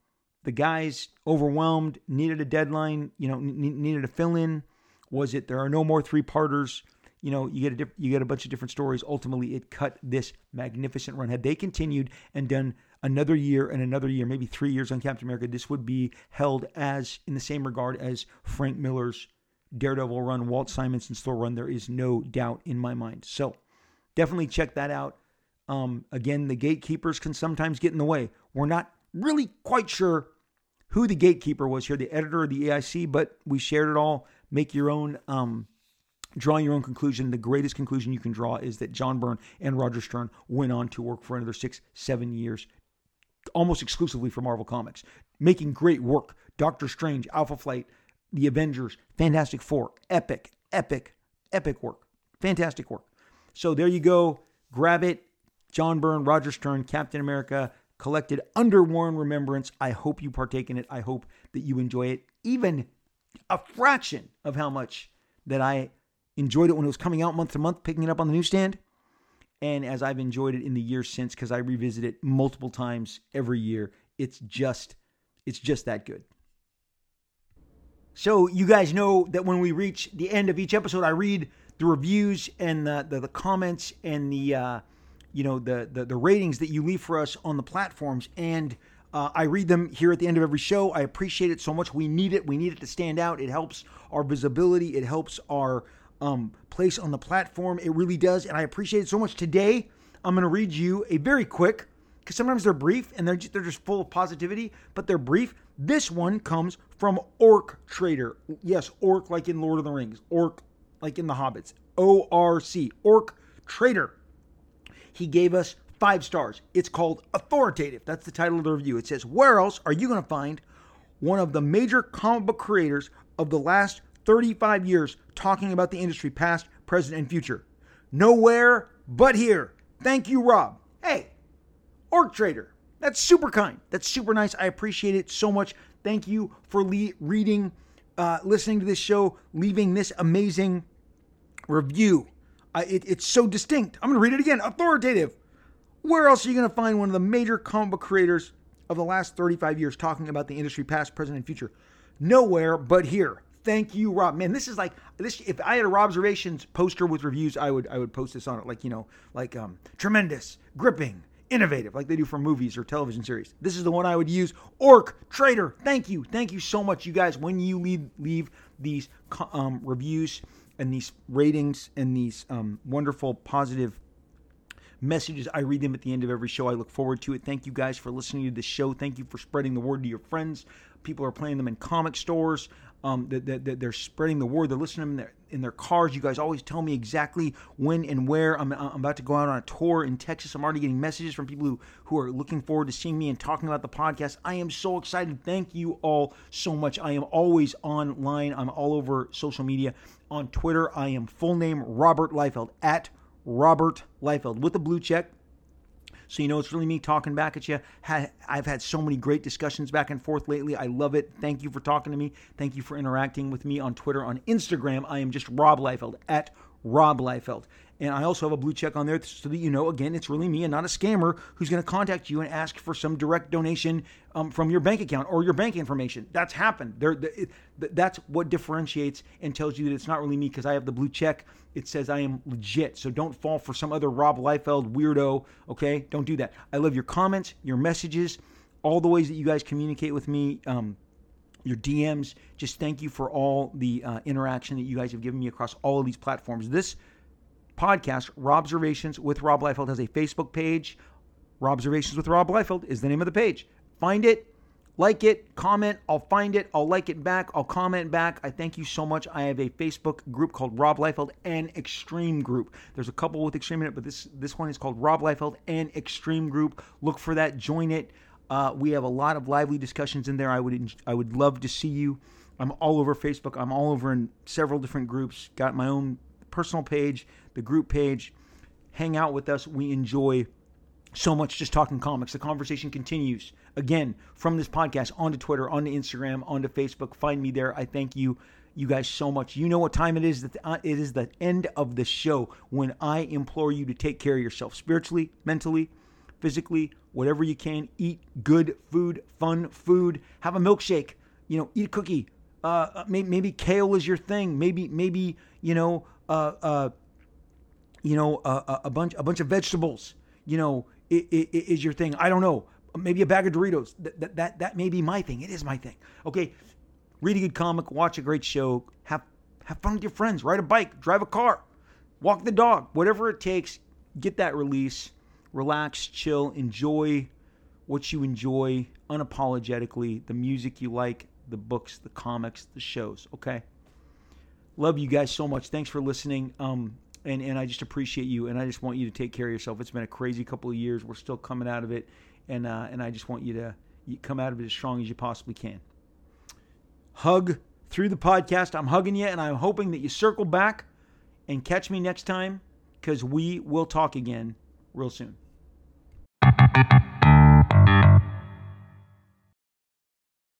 the guys overwhelmed, needed a deadline, you know, n- needed a fill in? Was it there are no more three parters? You know, you get a diff- you get a bunch of different stories. Ultimately, it cut this magnificent run. Had they continued and done another year and another year, maybe three years on Captain America, this would be held as in the same regard as Frank Miller's Daredevil run, Walt Simonson's Thor run. There is no doubt in my mind. So definitely check that out. Um, again, the gatekeepers can sometimes get in the way. We're not really quite sure who the gatekeeper was here, the editor of the EIC, but we shared it all. Make your own, um, drawing your own conclusion. The greatest conclusion you can draw is that John Byrne and Roger Stern went on to work for another six, seven years, almost exclusively for Marvel Comics, making great work. Doctor Strange, Alpha Flight, The Avengers, Fantastic Four, epic, epic, epic work. Fantastic work. So there you go. Grab it. John Byrne, Roger Stern, Captain America, collected under War and Remembrance. I hope you partake in it. I hope that you enjoy it, even a fraction of how much that I enjoyed it when it was coming out month to month, picking it up on the newsstand. And as I've enjoyed it in the years since, because I revisit it multiple times every year, it's just, it's just that good. So you guys know that when we reach the end of each episode, I read the reviews and the the, the comments and the uh, you know the, the the ratings that you leave for us on the platforms and uh, I read them here at the end of every show. I appreciate it so much. We need it. We need it to stand out. It helps our visibility. It helps our um, place on the platform. It really does. And I appreciate it so much. Today, I'm going to read you a very quick, because sometimes they're brief and they're just, they're just full of positivity, but they're brief. This one comes from Orc Trader. Yes, Orc like in Lord of the Rings. Orc like in The Hobbits. O R C. Orc Trader. He gave us five stars. It's called Authoritative. That's the title of the review. It says, Where else are you going to find one of the major comic book creators of the last 35 years talking about the industry, past, present, and future? Nowhere but here. Thank you, Rob. Hey, Orc Trader. That's super kind. That's super nice. I appreciate it so much. Thank you for le- reading, uh, listening to this show, leaving this amazing review. Uh, it, it's so distinct. I'm going to read it again. Authoritative. Where else are you going to find one of the major comic book creators of the last 35 years talking about the industry, past, present, and future? Nowhere but here. Thank you, Rob. Man, this is like this. If I had a Rob Observations poster with reviews, I would I would post this on it. Like you know, like um, tremendous, gripping, innovative, like they do for movies or television series. This is the one I would use. Orc Trader. Thank you, thank you so much, you guys. When you leave leave these um, reviews and these ratings and these um, wonderful positive messages. I read them at the end of every show. I look forward to it. Thank you guys for listening to the show. Thank you for spreading the word to your friends. People are playing them in comic stores. Um, that, that, they're spreading the word. They're listening in their, in their cars. You guys always tell me exactly when and where. I'm, I'm about to go out on a tour in Texas. I'm already getting messages from people who, who are looking forward to seeing me and talking about the podcast. I am so excited. Thank you all so much. I am always online. I'm all over social media. On Twitter, I am full name Robert Liefeld at Robert Liefeld with a blue check. So you know it's really me talking back at you. I've had so many great discussions back and forth lately. I love it. Thank you for talking to me. Thank you for interacting with me on Twitter. On Instagram, I am just Rob Liefeld at Rob Liefeld. And I also have a blue check on there so that you know, again, it's really me and not a scammer who's going to contact you and ask for some direct donation um, from your bank account or your bank information. That's happened. There, that's what differentiates and tells you that it's not really me because I have the blue check. It says I am legit. So don't fall for some other Rob Liefeld weirdo. Okay, don't do that. I love your comments, your messages, all the ways that you guys communicate with me. Um, your DMs. Just thank you for all the uh, interaction that you guys have given me across all of these platforms. This podcast, Rob Observations with Rob Liefeld, has a Facebook page. Rob Observations with Rob Liefeld is the name of the page. Find it, like it, comment. I'll find it. I'll like it back. I'll comment back. I thank you so much. I have a Facebook group called Rob Liefeld and Extreme Group. There's a couple with Extreme in it, but this this one is called Rob Liefeld and Extreme Group. Look for that. Join it. Uh, we have a lot of lively discussions in there. I would I would love to see you. I'm all over Facebook. I'm all over in several different groups. Got my own personal page, the group page. Hang out with us. We enjoy so much just talking comics. The conversation continues again from this podcast onto Twitter, onto Instagram, onto Facebook. Find me there. I thank you, you guys, so much. You know what time it is. That uh, it is the end of the show when I implore you to take care of yourself spiritually, mentally, physically, whatever you can. Eat good food, fun food. Have a milkshake. You know, eat a cookie. Uh, maybe, maybe kale is your thing. Maybe, maybe you know, uh, uh, you know, uh, a bunch, a bunch of vegetables. You know, is your thing. I don't know. Maybe a bag of Doritos. That, that, that, that may be my thing. It is my thing. Okay. Read a good comic, watch a great show, have, have fun with your friends, ride a bike, drive a car, walk the dog, whatever it takes, get that release, relax, chill, enjoy what you enjoy unapologetically, the music you like, the books, the comics, the shows. Okay. Love you guys so much. Thanks for listening. Um, and and I just appreciate you, and I just want you to take care of yourself. It's been a crazy couple of years. We're still coming out of it, and uh, and I just want you to come out of it as strong as you possibly can. Hug through the podcast. I'm hugging you, and I'm hoping that you circle back and catch me next time because we will talk again real soon.